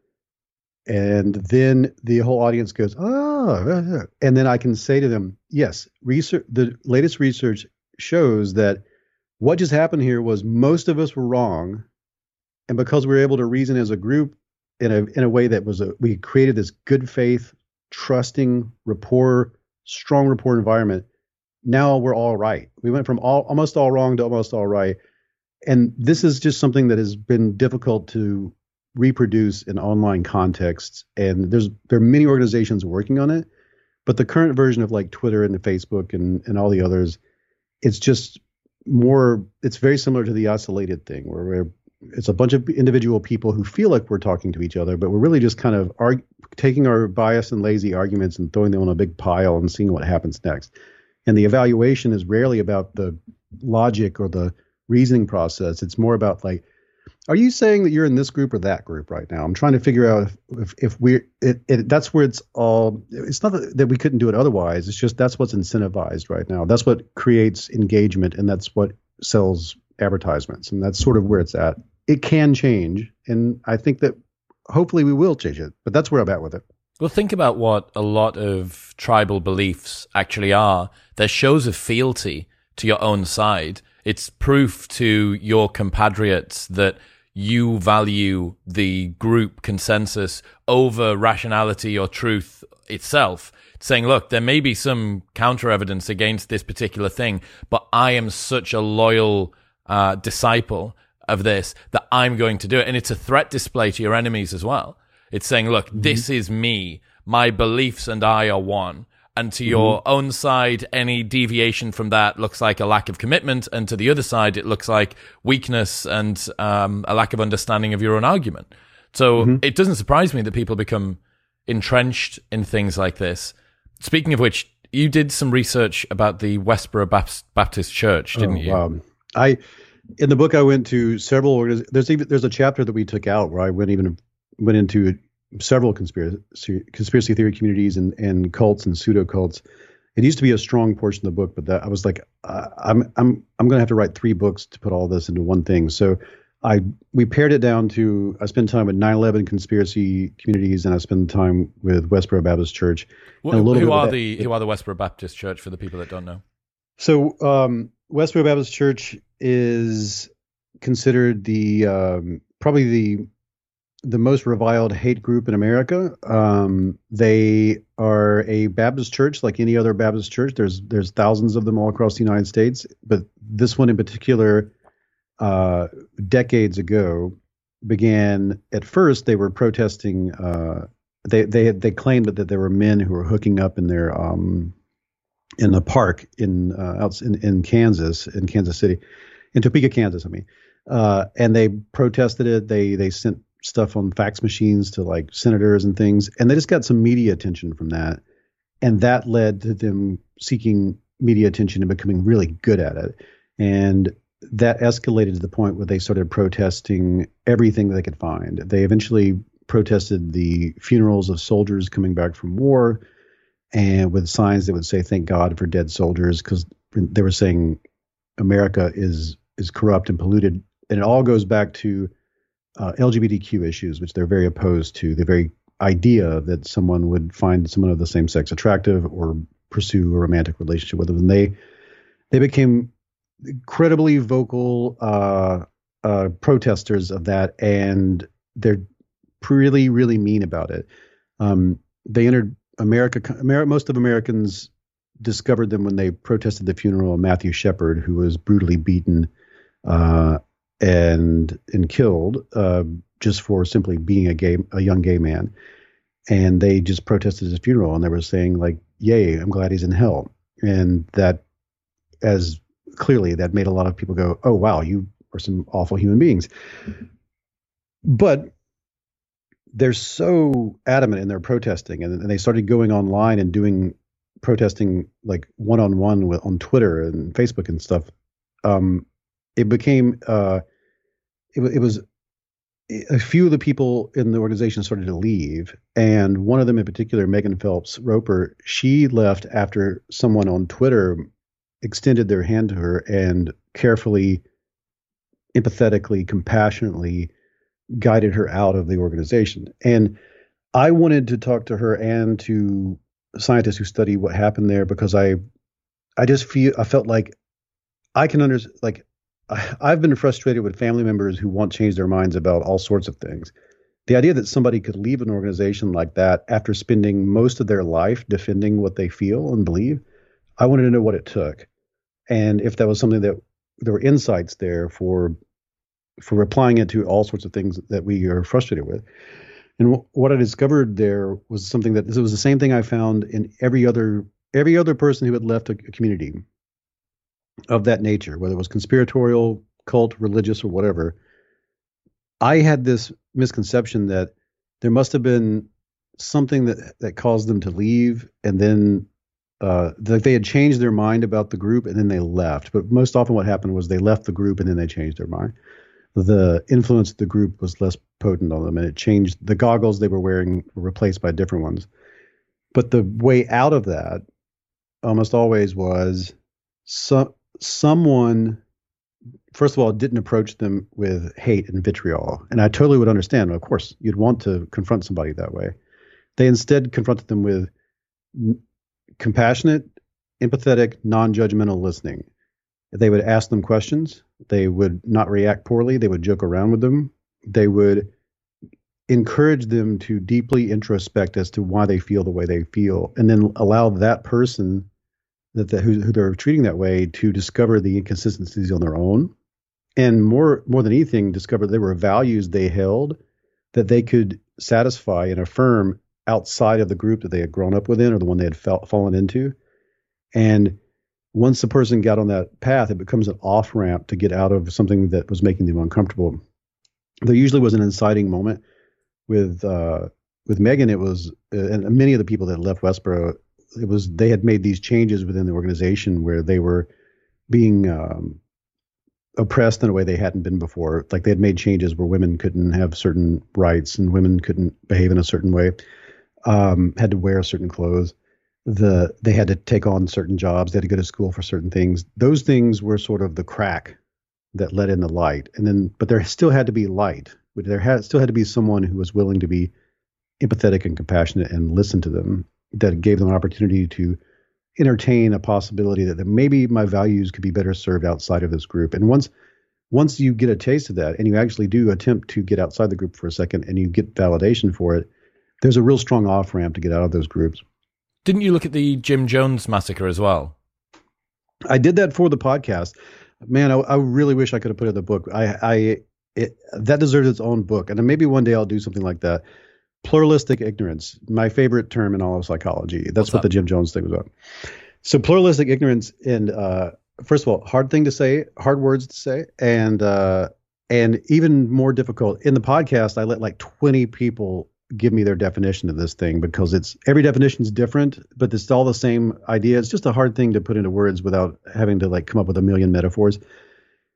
And then the whole audience goes, "Oh," and then I can say to them, "Yes, research. The latest research shows that what just happened here was most of us were wrong, and because we were able to reason as a group in a in a way that was a we created this good faith, trusting rapport, strong rapport environment. Now we're all right. We went from all almost all wrong to almost all right, and this is just something that has been difficult to reproduce in online contexts. And there's there are many organizations working on it, but the current version of like Twitter and Facebook and and all the others, it's just more. It's very similar to the isolated thing where we're it's a bunch of individual people who feel like we're talking to each other, but we're really just kind of arg- taking our biased and lazy arguments and throwing them on a big pile and seeing what happens next. And the evaluation is rarely about the logic or the reasoning process. It's more about like, are you saying that you're in this group or that group right now? I'm trying to figure out if if, if we're it, it, that's where it's all. It's not that we couldn't do it otherwise. It's just that's what's incentivized right now. That's what creates engagement, and that's what sells advertisements, and that's sort of where it's at it can change, and I think that hopefully we will change it. But that's where I'm at with it. Well, think about what a lot of tribal beliefs actually are. They're shows of fealty to your own side. It's proof to your compatriots that you value the group consensus over rationality or truth itself. Saying, look, there may be some counter evidence against this particular thing, but I am such a loyal uh, disciple of this that I'm going to do it. And it's a threat display to your enemies as well. It's saying, look, mm-hmm. this is me. My beliefs and I are one. And to mm-hmm. your own side, any deviation from that looks like a lack of commitment. And to the other side, it looks like weakness and um, a lack of understanding of your own argument. So mm-hmm. it doesn't surprise me that people become entrenched in things like this. Speaking of which, you did some research about the Westboro Baptist Church, didn't oh, you? Um, I in the book I went to several there's even there's a chapter that we took out where I went even went into several conspiracy conspiracy theory communities and and cults and pseudo cults. It used to be a strong portion of the book, but that I was like, uh, I'm I'm I'm going to have to write three books to put all this into one thing. So I we pared it down to I spend time with 9/11 conspiracy communities and I spend time with Westboro Baptist Church. Well, who are the who are the Westboro Baptist Church for the people that don't know? So um, Westboro Baptist Church is considered the um, probably the the most reviled hate group in America. Um, they are a Baptist church like any other Baptist church. There's there's thousands of them all across the United States, but this one in particular, uh, decades ago, began. At first, they were protesting. Uh, they they they claimed that, that there were men who were hooking up in their um, in a park in uh, in, in Kansas, in Kansas City, in Topeka, Kansas. I mean, uh, and they protested it. They they sent stuff on fax machines to like senators and things, and they just got some media attention from that, and that led to them seeking media attention and becoming really good at it, and that escalated to the point where they started protesting everything they could find. They eventually protested the funerals of soldiers coming back from war and with signs that would say "Thank God for dead soldiers," because they were saying America is is corrupt and polluted, and it all goes back to uh, LGBTQ issues, which they're very opposed to. The very idea that someone would find someone of the same sex attractive or pursue a romantic relationship with them, and they they became incredibly vocal uh, uh, protesters of that, and they're really really mean about it. Um, they entered America, America, most of Americans discovered them when they protested the funeral of Matthew Shepard, who was brutally beaten uh, and and killed uh, just for simply being a gay, a young gay man. And they just protested his funeral, and they were saying like, "Yay, I'm glad he's in hell." And that, as clearly, that made a lot of people go, "Oh wow, you are some awful human beings." But they're so adamant in their protesting, and, and they started going online and doing protesting like one on one on Twitter and Facebook and stuff. Um, it became uh, it, it was a few of the people in the organization started to leave, and one of them in particular, Megan Phelps Roper, she left after someone on Twitter extended their hand to her and carefully, empathetically, compassionately guided her out of the organization. And I wanted to talk to her and to scientists who study what happened there because I, I just feel I felt like I can understand like I've been frustrated with family members who want to change their minds about all sorts of things. The idea that somebody could leave an organization like that after spending most of their life defending what they feel and believe, I wanted to know what it took, and if that was something that there were insights there for for applying it to all sorts of things that we are frustrated with. And w- what I discovered there was something that this was the same thing I found in every other every other person who had left a community of that nature, whether it was conspiratorial, cult, religious, or whatever, I had this misconception that there must have been something that that caused them to leave, and then uh, that they had changed their mind about the group, and then they left. But most often, what happened was they left the group, and then they changed their mind. The influence of the group was less potent on them, and it changed. The goggles they were wearing were replaced by different ones. But the way out of that almost always was some someone first of all didn't approach them with hate and vitriol. And i totally would understand of course you'd want to confront somebody that way. They instead confronted them with n- compassionate empathetic non-judgmental listening. They would ask them questions. They would not react poorly. They would joke around with them. They would encourage them to deeply introspect as to why they feel the way they feel and then allow that person that the, who, who they're treating that way to discover the inconsistencies on their own, and more more than anything, discover there were values they held that they could satisfy and affirm outside of the group that they had grown up within or the one they had fallen into. And once the person got on that path, it becomes an off ramp to get out of something that was making them uncomfortable. There usually was an inciting moment with uh, with Megan. It was, uh, and many of the people that left Westboro it was they had made these changes within the organization where they were being um, oppressed in a way they hadn't been before. Like they had made changes where women couldn't have certain rights and women couldn't behave in a certain way, um, had to wear certain clothes. The they had to take on certain jobs. They had to go to school for certain things. Those things were sort of the crack that let in the light. And then, but there still had to be light. There had still had to be someone who was willing to be empathetic and compassionate and listen to them that gave them an opportunity to entertain a possibility that maybe my values could be better served outside of this group. And once once you get a taste of that and you actually do attempt to get outside the group for a second and you get validation for it, there's a real strong off ramp to get out of those groups. Didn't you look at the Jim Jones massacre as well? I did that for the podcast. Man, I, I really wish I could have put it in the book. I, I it, that deserves its own book, and maybe one day I'll do something like that pluralistic ignorance, my favorite term in all of psychology. That's What's what the Jim Jones thing was about. So pluralistic ignorance, and uh, first of all, hard thing to say, hard words to say, and uh, and even more difficult. In the podcast, I let like 20 people give me their definition of this thing because it's every definition is different, but it's all the same idea. It's just a hard thing to put into words without having to like come up with a million metaphors.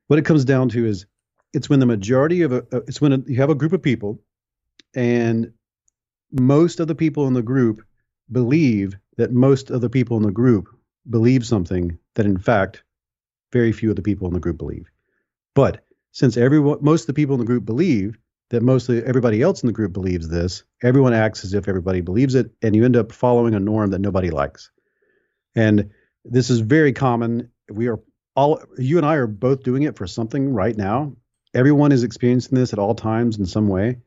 What it comes down to is it's when the majority of a, it's when a, you have a group of people and most of the people in the group believe that most of the people in the group believe something that in fact very few of the people in the group believe. But since everyone most of the people in the group believe that mostly everybody else in the group believes this, everyone acts as if everybody believes it, and you end up following a norm that nobody likes. And this is very common. We are all you and I are both doing it for something right now. Everyone is experiencing this at all times in some way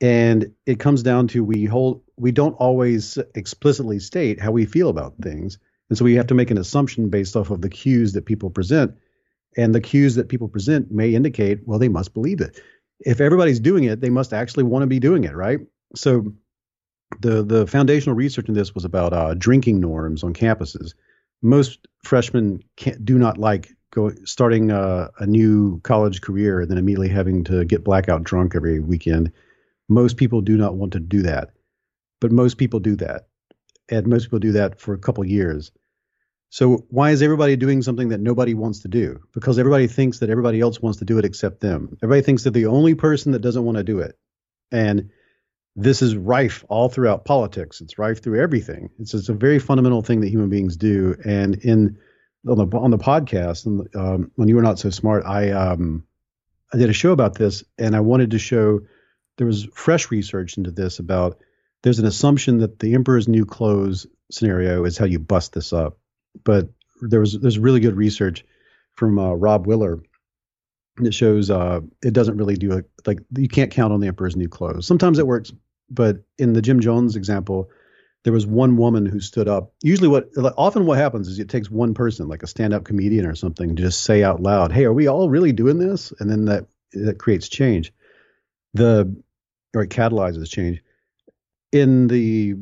and it comes down to we hold we don't always explicitly state how we feel about things. And so we have to make an assumption based off of the cues that people present. And the cues that people present may indicate well they must believe it. If everybody's doing it they must actually want to be doing it right? So the the foundational research in this was about uh, drinking norms on campuses. Most freshmen do not like go starting uh, a new college career and then immediately having to get blackout drunk every weekend most people do not want to do that, but most people do that, and most people do that for a couple years. So why is everybody doing something that nobody wants to do? Because everybody thinks that everybody else wants to do it except them. Everybody thinks that the only person that doesn't want to do it. And this is rife all throughout politics. It's rife through everything. It's, it's a very fundamental thing that human beings do. And in on the on the podcast, um, when you were not so smart, I um, I did a show about this, and I wanted to show there was fresh research into this about there's an assumption that the emperor's new clothes scenario is how you bust this up, but there was there's really good research from uh, Rob Willer that shows uh, it doesn't really do it like you can't count on the emperor's new clothes. Sometimes it works, but in the Jim Jones example, there was one woman who stood up. Usually, what often what happens is it takes one person, like a stand-up comedian or something, to just say out loud, "Hey, are we all really doing this?" And then that that creates change. The or it catalyzes change. In the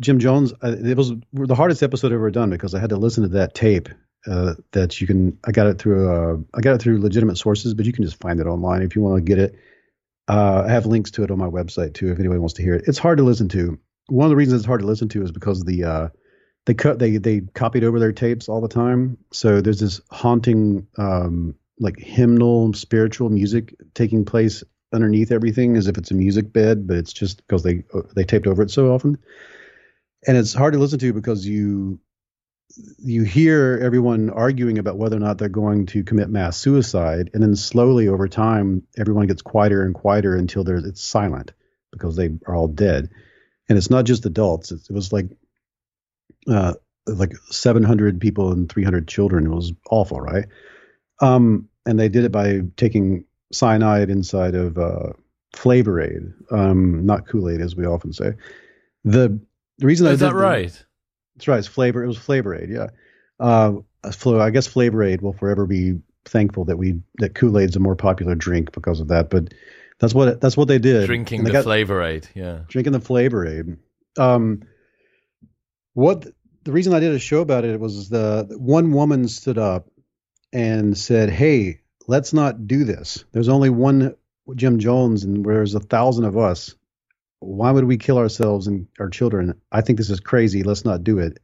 Jim Jones, uh, it was the hardest episode I've ever done because I had to listen to that tape. Uh, that you can, I got it through, uh, I got it through legitimate sources, but you can just find it online if you want to get it. Uh, I have links to it on my website too, if anybody wants to hear it. It's hard to listen to. One of the reasons it's hard to listen to is because the uh, they cut they they copied over their tapes all the time. So there's this haunting um, like hymnal spiritual music taking place underneath everything as if it's a music bed, but it's just because they they taped over it so often. And it's hard to listen to because you you hear everyone arguing about whether or not they're going to commit mass suicide, and then slowly over time, everyone gets quieter and quieter until there's it's silent because they are all dead. And it's not just adults; it, it was like uh, like 700 people and 300 children. It was awful, right? Um, and they did it by taking cyanide inside of uh, Flavor Aid, um, not Kool Aid, as we often say. The, the reason is that right? The, that's right. It's flavor. It was Flavor Aid. Yeah. Uh, I guess Flavor Aid will forever be thankful that we that Kool Aid's a more popular drink because of that. But that's what that's what they did. Drinking the got, Flavor Aid. Yeah. Drinking the Flavor Aid. Um, what the reason I did a show about it was the one woman stood up and said, "Hey, let's not do this. There's only one Jim Jones, and there's a thousand of us. Why would we kill ourselves and our children? I think this is crazy. Let's not do it."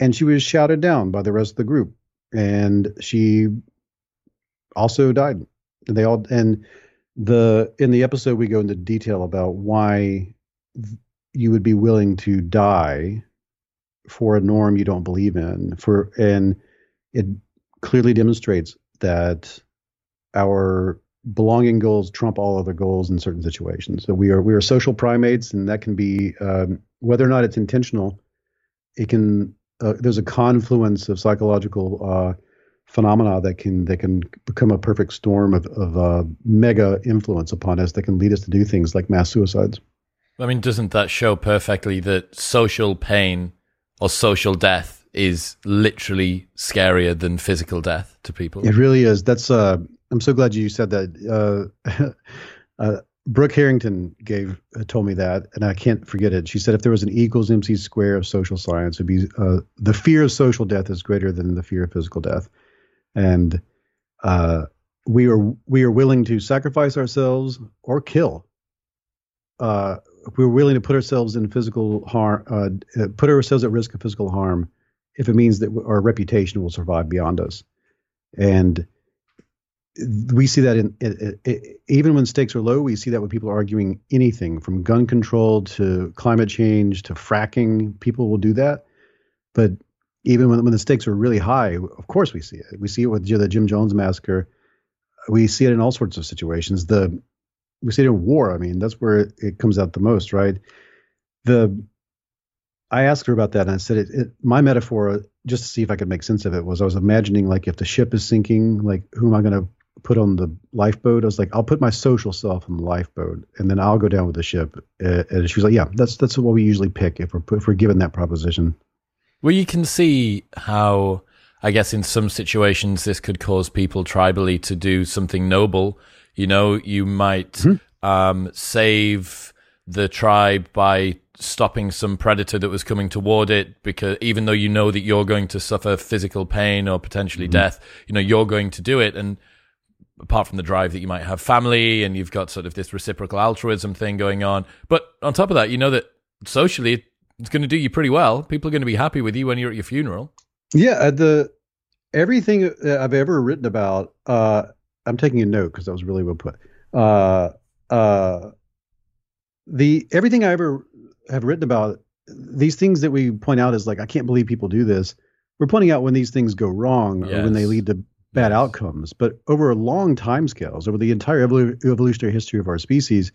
And she was shouted down by the rest of the group, and she also died. They all and the in the episode we go into detail about why you would be willing to die for a norm you don't believe in for and it clearly demonstrates that our belonging goals trump all other goals in certain situations. So we are we are social primates, and that can be um, whether or not it's intentional. It can uh, there's a confluence of psychological uh, phenomena that can that can become a perfect storm of, of uh, mega influence upon us that can lead us to do things like mass suicides. I mean, doesn't that show perfectly that social pain or social death is literally scarier than physical death to people. It really is. That's uh, I'm so glad you said that. Uh, uh, Brooke Harrington gave uh, told me that, and I can't forget it. She said if there was an equals MC square of social science, it'd be uh, the fear of social death is greater than the fear of physical death, and uh, we are we are willing to sacrifice ourselves or kill. Uh, we're willing to put ourselves in physical harm, uh, put ourselves at risk of physical harm if it means that our reputation will survive beyond us. And we see that in, in, in, even when stakes are low, we see that when people are arguing anything from gun control to climate change to fracking, people will do that. But even when, when the stakes are really high, of course we see it. We see it with the Jim Jones massacre. We see it in all sorts of situations. The we see it in war. I mean, that's where it, it comes out the most, right? The I asked her about that, and I said, it, it, my metaphor, just to see if I could make sense of it, was I was imagining like if the ship is sinking, like who am I going to put on the lifeboat? I was like, I'll put my social self on the lifeboat, and then I'll go down with the ship. Uh, and she was like, Yeah, that's that's what we usually pick if we're if we're given that proposition. Well, you can see how, I guess, in some situations, this could cause people tribally to do something noble. You know, you might mm-hmm. um, save the tribe by stopping some predator that was coming toward it because even though you know that you're going to suffer physical pain or potentially mm-hmm. death you know you're going to do it and apart from the drive that you might have family and you've got sort of this reciprocal altruism thing going on but on top of that you know that socially it's going to do you pretty well people are going to be happy with you when you're at your funeral Yeah, uh, the everything I've ever written about. Uh, I'm taking a note because that was really well put. Uh, uh, the everything I ever have written about these things that we point out is like I can't believe people do this. We're pointing out when these things go wrong yes. or when they lead to bad outcomes. But over long time scales, over the entire evolu- evolutionary history of our species,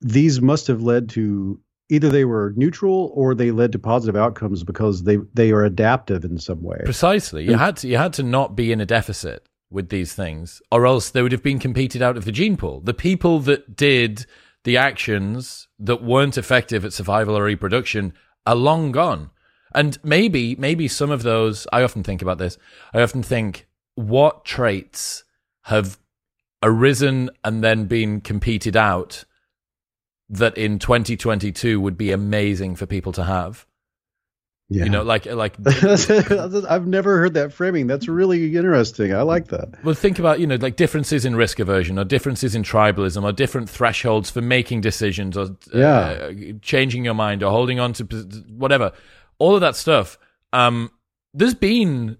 these must have led to either they were neutral or they led to positive outcomes because they they are adaptive in some way. Precisely. You had to you had to not be in a deficit with these things, or else they would have been competed out of the gene pool. The people that did the actions that weren't effective at survival or reproduction are long gone. And maybe, maybe some of those, I often think about this. I often think, what traits have arisen and then been competed out that in 2022 would be amazing for people to have? Yeah. You know, like like I've never heard that framing. That's really interesting. I like that. Well, think about you know like differences in risk aversion, or differences in tribalism, or different thresholds for making decisions, or yeah. Uh, changing your mind, or holding on to whatever. All of that stuff. Um, there's been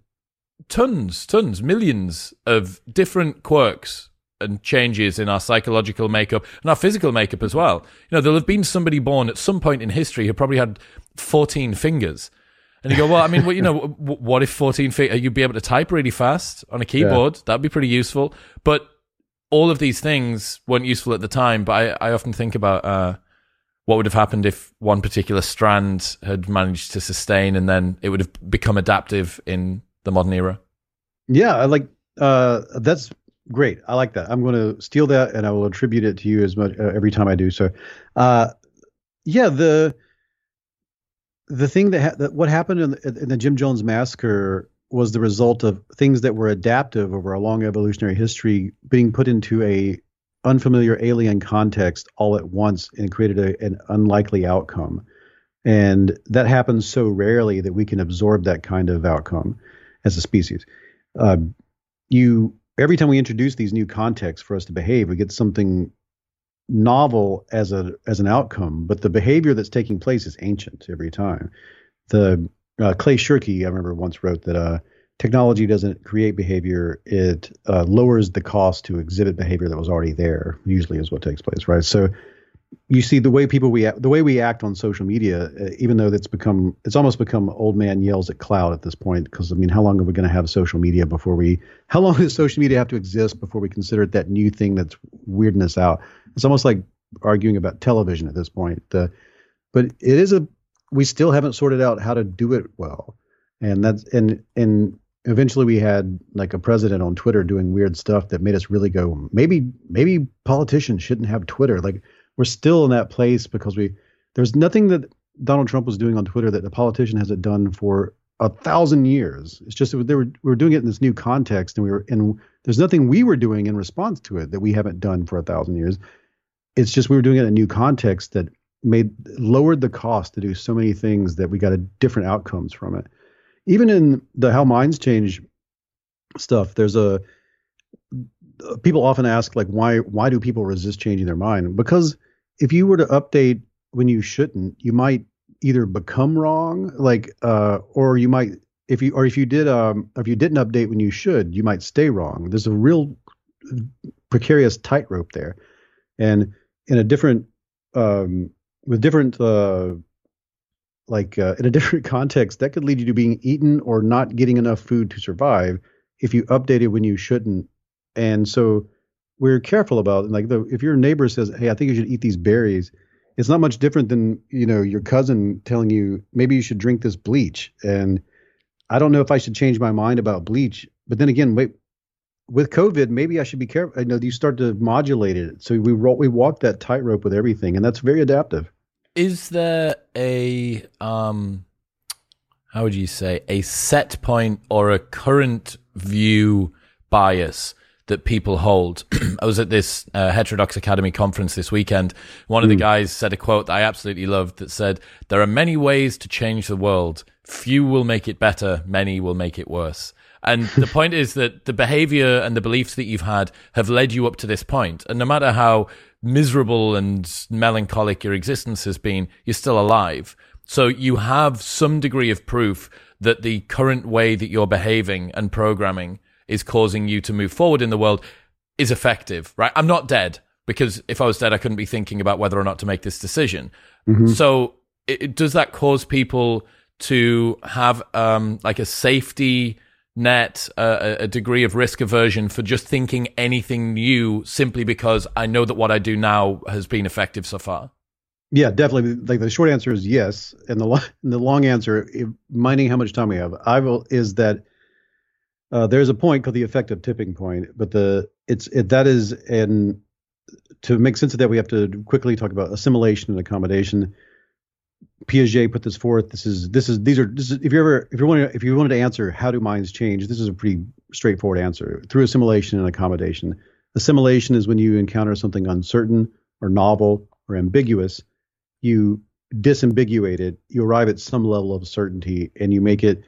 tons, tons, millions of different quirks and changes in our psychological makeup and our physical makeup as well. You know, there'll have been somebody born at some point in history who probably had 14 fingers. And you go, well, I mean, well, you know, what if 14 feet, you'd be able to type really fast on a keyboard? Yeah. That'd be pretty useful. But all of these things weren't useful at the time. But I, I often think about uh, what would have happened if one particular strand had managed to sustain and then it would have become adaptive in the modern era. Yeah, I like uh, that's great. I like that. I'm going to steal that and I will attribute it to you as much uh, every time I do so. Uh, yeah, the the thing that, ha- that what happened in the, in the Jim Jones massacre was the result of things that were adaptive over a long evolutionary history being put into a unfamiliar alien context all at once and created a, an unlikely outcome. And that happens so rarely that we can absorb that kind of outcome as a species. Uh, you every time we introduce these new contexts for us to behave, we get something novel as a as an outcome, but the behavior that's taking place is ancient every time. The uh, Clay Shirky, I remember once wrote that uh, technology doesn't create behavior; it uh, lowers the cost to exhibit behavior that was already there. Usually, is what takes place, right? So, you see the way people we the way we act on social media, uh, even though that's become it's almost become old man yells at cloud at this point. Because I mean, how long are we going to have social media before we? How long does social media have to exist before we consider it that new thing that's weirding us out? It's almost like arguing about television at this point. but it is a we still haven't sorted out how to do it well, and that's and and eventually we had like a president on Twitter doing weird stuff that made us really go maybe maybe politicians shouldn't have Twitter. Like we're still in that place because we there's nothing that Donald Trump was doing on Twitter that a politician hasn't done for a thousand years. It's just they were we were doing it in this new context, and we were and there's nothing we were doing in response to it that we haven't done for a thousand years it's just we were doing it in a new context that made lowered the cost to do so many things that we got a different outcomes from it. Even in the how minds change stuff, there's a people often ask like why why do people resist changing their mind? Because if you were to update when you shouldn't, you might either become wrong, like uh, or you might if you or if you did um if you didn't update when you should, you might stay wrong. There's a real precarious tightrope there, and in a different um, with different uh, like uh, in a different context that could lead you to being eaten or not getting enough food to survive if you updated when you shouldn't and so we're careful about like the if your neighbor says hey i think you should eat these berries it's not much different than you know your cousin telling you maybe you should drink this bleach and i don't know if i should change my mind about bleach but then again wait with COVID, maybe I should be careful. I know you start to modulate it. So we we walk that tightrope with everything, and that's very adaptive. Is there a um, how would you say a set point or a current view bias that people hold? I was at this uh, Heterodox Academy conference this weekend. One of mm. the hmm. guys said a quote that I absolutely loved that said, "There are many ways to change the world. Few will make it better. Many will make it worse." And the point is that the behavior and the beliefs that you've had have led you up to this point. And no matter how miserable and melancholic your existence has been, you're still alive. So you have some degree of proof that the current way that you're behaving and programming is causing you to move forward in the world is effective, right? I'm not dead because if I was dead, I couldn't be thinking about whether or not to make this decision. Mm-hmm. So, it, does that cause people to have um, like a safety net, uh, a degree of risk aversion for just thinking anything new simply because I know that what I do now has been effective so far? Yeah, definitely. Like the short answer is yes, and the the long answer, minding how much time we have, I will is that uh, there's a point called the affective tipping point, but the it's it, that is and to make sense of that, we have to quickly talk about assimilation and accommodation. Piaget put this forth. This is this is these are this is if you ever if you want if you wanted to answer how do minds change, this is a pretty straightforward answer through assimilation and accommodation. Assimilation is when you encounter something uncertain or novel or ambiguous, you disambiguate it, you arrive at some level of certainty, and you make it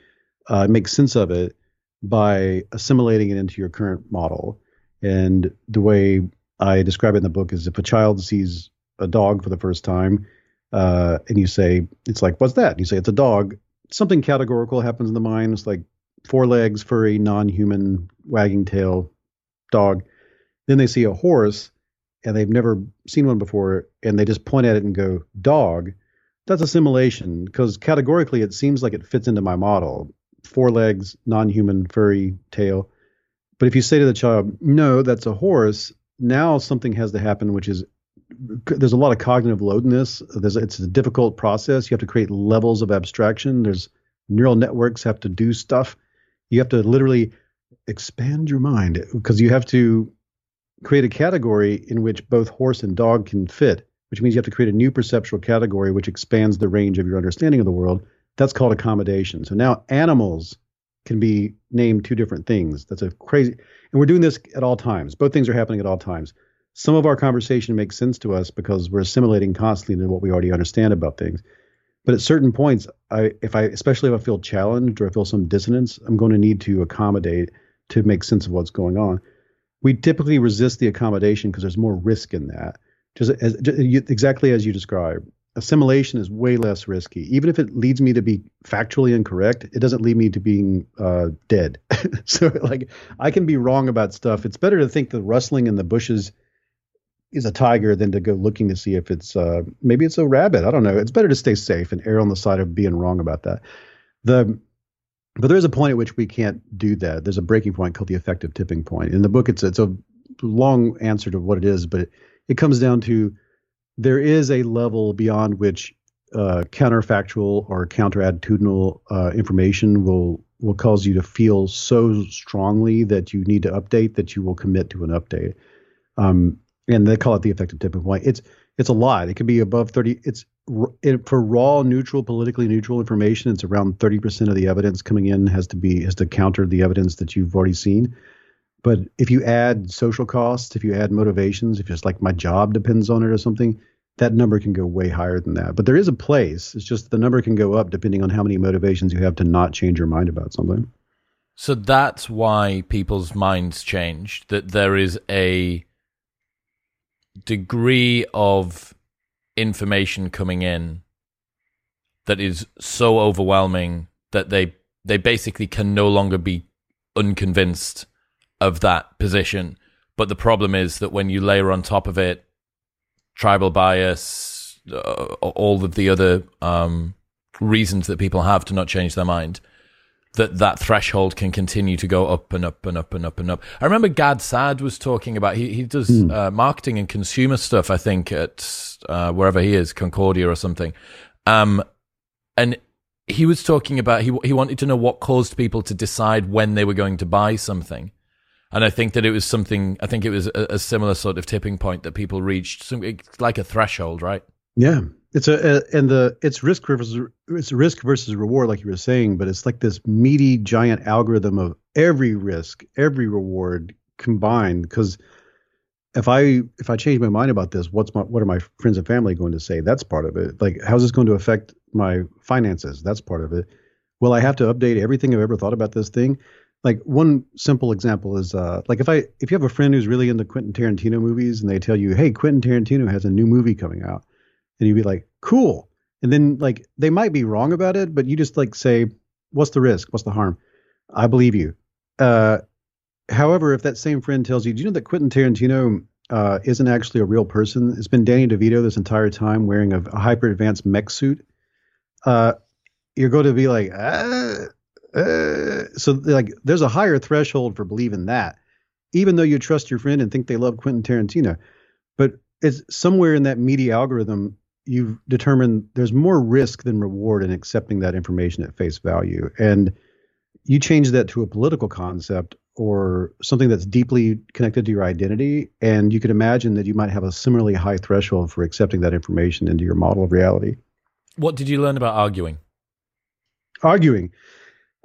uh, make sense of it by assimilating it into your current model. And the way I describe it in the book is if a child sees a dog for the first time, uh, and you say, it's like, what's that? And you say, it's a dog. Something categorical happens in the mind. It's like four legs, furry, non human, wagging tail dog. Then they see a horse and they've never seen one before and they just point at it and go, dog. That's assimilation because categorically it seems like it fits into my model four legs, non human, furry tail. But if you say to the child, no, that's a horse, now something has to happen, which is there's a lot of cognitive load in this. There's, it's a difficult process. You have to create levels of abstraction. There's neural networks have to do stuff. You have to literally expand your mind because you have to create a category in which both horse and dog can fit, which means you have to create a new perceptual category which expands the range of your understanding of the world. That's called accommodation. So now animals can be named two different things. That's a crazy, and we're doing this at all times. Both things are happening at all times some of our conversation makes sense to us because we're assimilating constantly into what we already understand about things. But at certain points, I, if I, especially if I feel challenged or I feel some dissonance, I'm going to need to accommodate to make sense of what's going on. We typically resist the accommodation because there's more risk in that. Just, as, just exactly as you described, assimilation is way less risky. Even if it leads me to be factually incorrect, it doesn't lead me to being uh, dead. so, like, I can be wrong about stuff. It's better to think the rustling in the bushes is a tiger than to go looking to see if it's uh, maybe it's a rabbit. I don't know. It's better to stay safe and err on the side of being wrong about that. The but there's a point at which we can't do that. There's a breaking point called the affective tipping point. In the book, it's it's a long answer to what it is, but it, it comes down to there is a level beyond which uh, counterfactual or counterattitudinal uh, information will will cause you to feel so strongly that you need to update that you will commit to an update. Um, and they call it the affective tipping point. It's it's a lot. It could be above thirty. It's it, for raw, neutral, politically neutral information. It's around thirty percent of the evidence coming in has to be has to counter the evidence that you've already seen. But if you add social costs, if you add motivations, if it's like my job depends on it or something, that number can go way higher than that. But there is a place. It's just the number can go up depending on how many motivations you have to not change your mind about something. So that's why people's minds change. That there is a degree of information coming in that is so overwhelming that they they basically can no longer be unconvinced of that position. But the problem is that when you layer on top of it tribal bias, uh, all of the other um, reasons that people have to not change their mind, that that threshold can continue to go up and up and up and up and up. I remember Gad Saad was talking about he he does mm. uh, marketing and consumer stuff. I think at uh, wherever he is, Concordia or something. Um, and he was talking about he he wanted to know what caused people to decide when they were going to buy something. And I think that it was something. I think it was a, a similar sort of tipping point that people reached, some, like a threshold, right? Yeah, it's a, a, and the it's risk versus it's risk versus reward, like you were saying, but it's like this meaty giant algorithm of every risk, every reward combined. Because if I if I change my mind about this, what's my what are my friends and family going to say? That's part of it. Like how's this going to affect my finances? That's part of it. Will I have to update everything I've ever thought about this thing? Like one simple example is uh, like if I if you have a friend who's really into Quentin Tarantino movies and they tell you, hey, Quentin Tarantino has a new movie coming out and you'd be like, cool. And then like they might be wrong about it, but you just like say, what's the risk? What's the harm? I believe you. Uh, however, if that same friend tells you, do you know that Quentin Tarantino uh, isn't actually a real person? It's been Danny DeVito this entire time wearing a, a hyper advanced mech suit. Uh, you're going to be like, ah, uh, so like, there's a higher threshold for believing that, even though you trust your friend and think they love Quentin Tarantino. But it's somewhere in that media algorithm you've determined there's more risk than reward in accepting that information at face value. And you change that to a political concept or something that's deeply connected to your identity, and you could imagine that you might have a similarly high threshold for accepting that information into your model of reality. What did you learn about arguing? Arguing.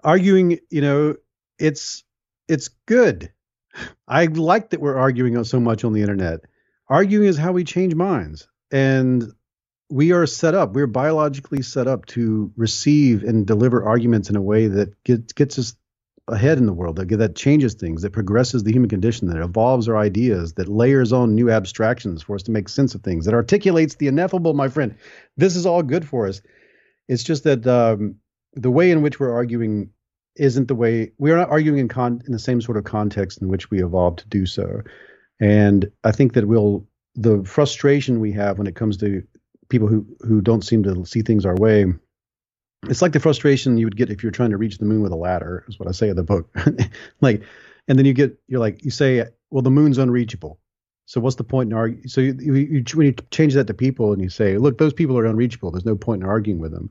Arguing, you know, it's it's good. I like that we're arguing so much on the internet. Arguing is how we change minds. And we are set up, we're biologically set up to receive and deliver arguments in a way that gets, gets us ahead in the world, that, that changes things, that progresses the human condition, that evolves our ideas, that layers on new abstractions for us to make sense of things, that articulates the ineffable, my friend. This is all good for us. It's just that um, the way in which we're arguing isn't the way we are not arguing in con in the same sort of context in which we evolved to do so. And I think that we'll the frustration we have when it comes to people who who don't seem to see things our way it's like the frustration you would get if you're trying to reach the moon with a ladder is what i say in the book. Like and then you get you're like you say well the moon's unreachable. So what's the point in arguing so you, you, you, when you change that to people and you say look those people are unreachable. There's no point in arguing with them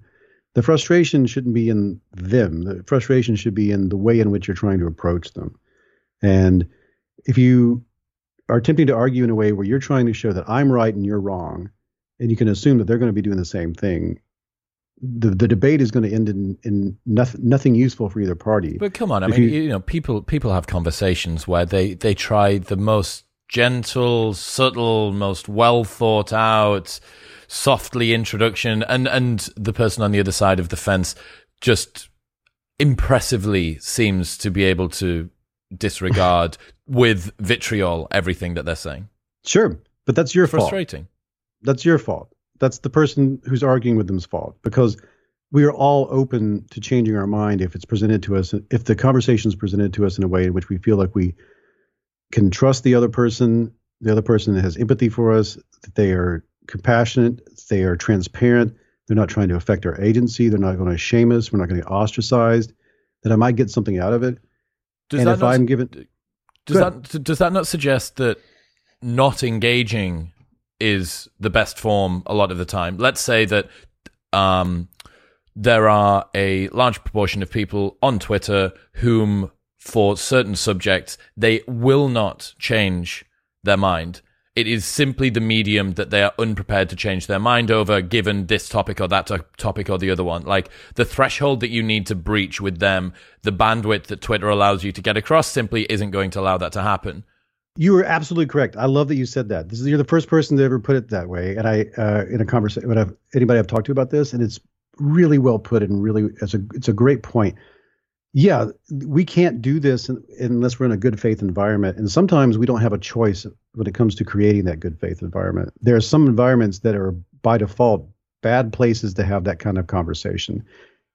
the frustration shouldn't be in them the frustration should be in the way in which you're trying to approach them and if you are attempting to argue in a way where you're trying to show that i'm right and you're wrong and you can assume that they're going to be doing the same thing. The the debate is going to end in, in nothing, nothing useful for either party. But come on, I if mean, you, you know, people people have conversations where they they try the most gentle, subtle, most well thought out, softly introduction, and and the person on the other side of the fence just impressively seems to be able to disregard with vitriol everything that they're saying. Sure, but that's your frustrating. Fault that's your fault. That's the person who's arguing with them's fault because we are all open to changing our mind if it's presented to us. If the conversation is presented to us in a way in which we feel like we can trust the other person, the other person has empathy for us, that they are compassionate, they are transparent, they're not trying to affect our agency, they're not going to shame us, we're not going to get ostracized, that I might get something out of it. Does and if not, I'm given, does that does that not suggest that not engaging is the best form a lot of the time. Let's say that um, there are a large proportion of people on Twitter whom, for certain subjects, they will not change their mind. It is simply the medium that they are unprepared to change their mind over, given this topic or that topic or the other one. Like the threshold that you need to breach with them, the bandwidth that Twitter allows you to get across simply isn't going to allow that to happen. You were absolutely correct. I love that you said that. This is you're the first person to ever put it that way. And I, uh, in a conversation, I've, anybody I've talked to about this, and it's really well put and really, it's a, it's a great point. Yeah, we can't do this unless we're in a good faith environment. And sometimes we don't have a choice when it comes to creating that good faith environment. There are some environments that are by default bad places to have that kind of conversation.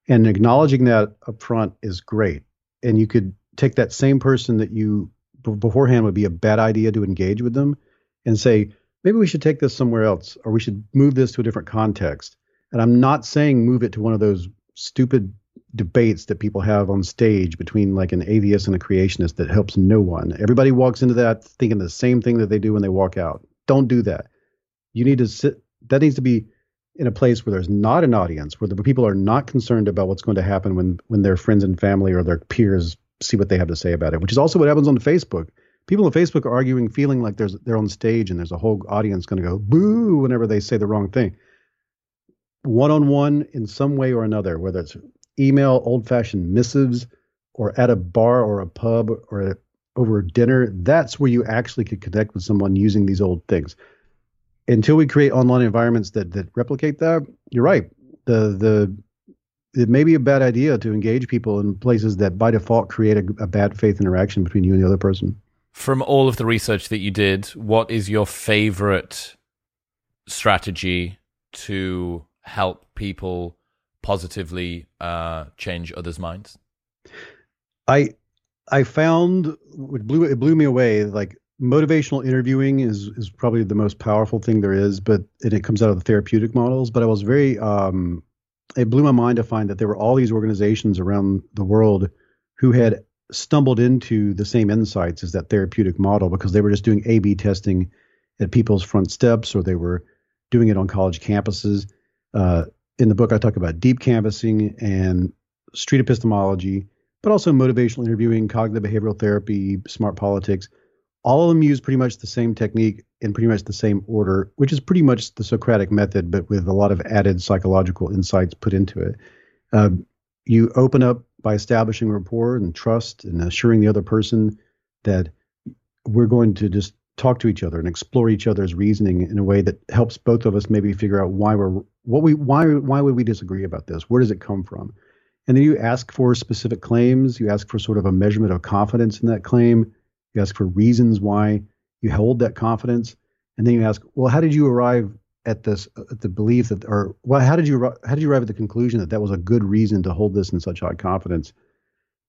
And acknowledging that up front is great. And you could take that same person that you beforehand would be a bad idea to engage with them and say, maybe we should take this somewhere else or we should move this to a different context. And I'm not saying move it to one of those stupid debates that people have on stage between like an atheist and a creationist that helps no one. Everybody walks into that thinking the same thing that they do when they walk out. Don't do that. You need to sit, that needs to be in a place where there's not an audience, where the people are not concerned about what's going to happen when when their friends and family or their peers see what they have to say about it, which is also what happens on Facebook. People on Facebook are arguing, feeling like there's they're on stage and there's a whole audience going to go boo whenever they say the wrong thing. One on one, in some way or another, whether it's email, old fashioned missives, or at a bar or a pub or a, over dinner, that's where you actually could connect with someone using these old things. Until we create online environments that that replicate that, you're right. The the it may be a bad idea to engage people in places that by default create a, a, bad faith interaction between you and the other person. From all of the research that you did, what is your favorite strategy to help people positively uh, change others' minds? I I found it blew it blew me away. Like motivational interviewing is is probably the most powerful thing there is, but and it comes out of the therapeutic models. But I was very um, it blew my mind to find that there were all these organizations around the world who had stumbled into the same insights as that therapeutic model because they were just doing A/B testing at people's front steps, or they were doing it on college campuses. Uh, in the book, I talk about deep canvassing and street epistemology, but also motivational interviewing, cognitive behavioral therapy, smart politics. All of them use pretty much the same technique in pretty much the same order, which is pretty much the Socratic method, but with a lot of added psychological insights put into it. Uh, you open up by establishing rapport and trust and assuring the other person that we're going to just talk to each other and explore each other's reasoning in a way that helps both of us maybe figure out why we're what we why why would we disagree about this? Where does it come from? And then you ask for specific claims. You ask for sort of a measurement of confidence in that claim. You ask for reasons why you hold that confidence. And then you ask well how did you arrive at this at the belief that or well how did you how did you arrive at the conclusion that that was a good reason to hold this in such high confidence?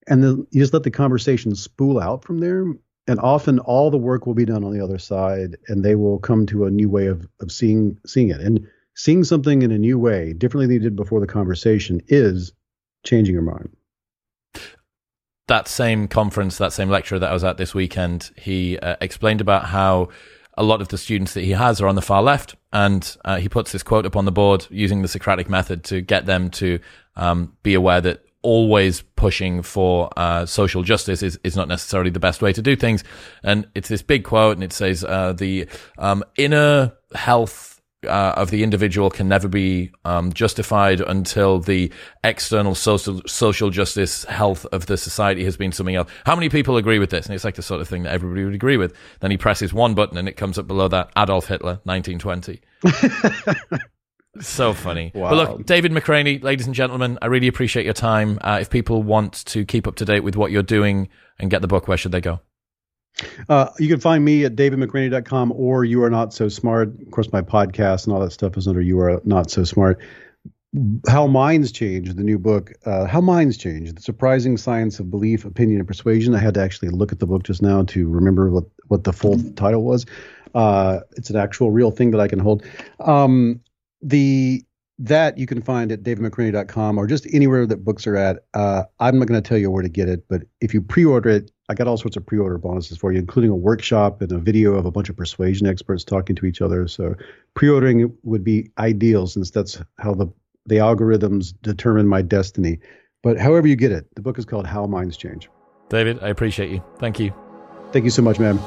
And then you just let the conversation spool out from there. And often all the work will be done on the other side and they will come to a new way of, of seeing seeing it. And seeing something in a new way differently than you did before the conversation is changing your mind that same conference that same lecture that i was at this weekend he uh, explained about how a lot of the students that he has are on the far left, and uh, he puts this quote up on the board using the Socratic method to get them to um, be aware that always pushing for uh, social justice is, is not necessarily the best way to do things. And it's this big quote, and it says uh, the um, inner health uh, of the individual can never be um, justified until the external social social justice health of the society has been something else. How many people agree with this? And it's like the sort of thing that everybody would agree with. Then he presses one button and it comes up below that Adolf Hitler, 1920. so funny. Wow. But look, David McRaney, ladies and gentlemen, I really appreciate your time. Uh, if people want to keep up to date with what you're doing and get the book, where should they go? Uh, you can find me at davidmcraney.com or You Are Not So Smart. Of course, my podcast and all that stuff is under You Are Not So Smart. How Minds Change, the new book, uh, How Minds Change, The Surprising Science of Belief, Opinion, and Persuasion. I had to actually look at the book just now to remember what, what the full title was. Uh, it's an actual real thing that I can hold. Um, the that you can find at davidmcraney.com or just anywhere that books are at. Uh, I'm not going to tell you where to get it, but if you pre-order it, I got all sorts of pre-order bonuses for you, including a workshop and a video of a bunch of persuasion experts talking to each other. So pre-ordering would be ideal since that's how the the algorithms determine my destiny. But however you get it, the book is called How Minds Change. David, I appreciate you. Thank you. Thank you so much, man.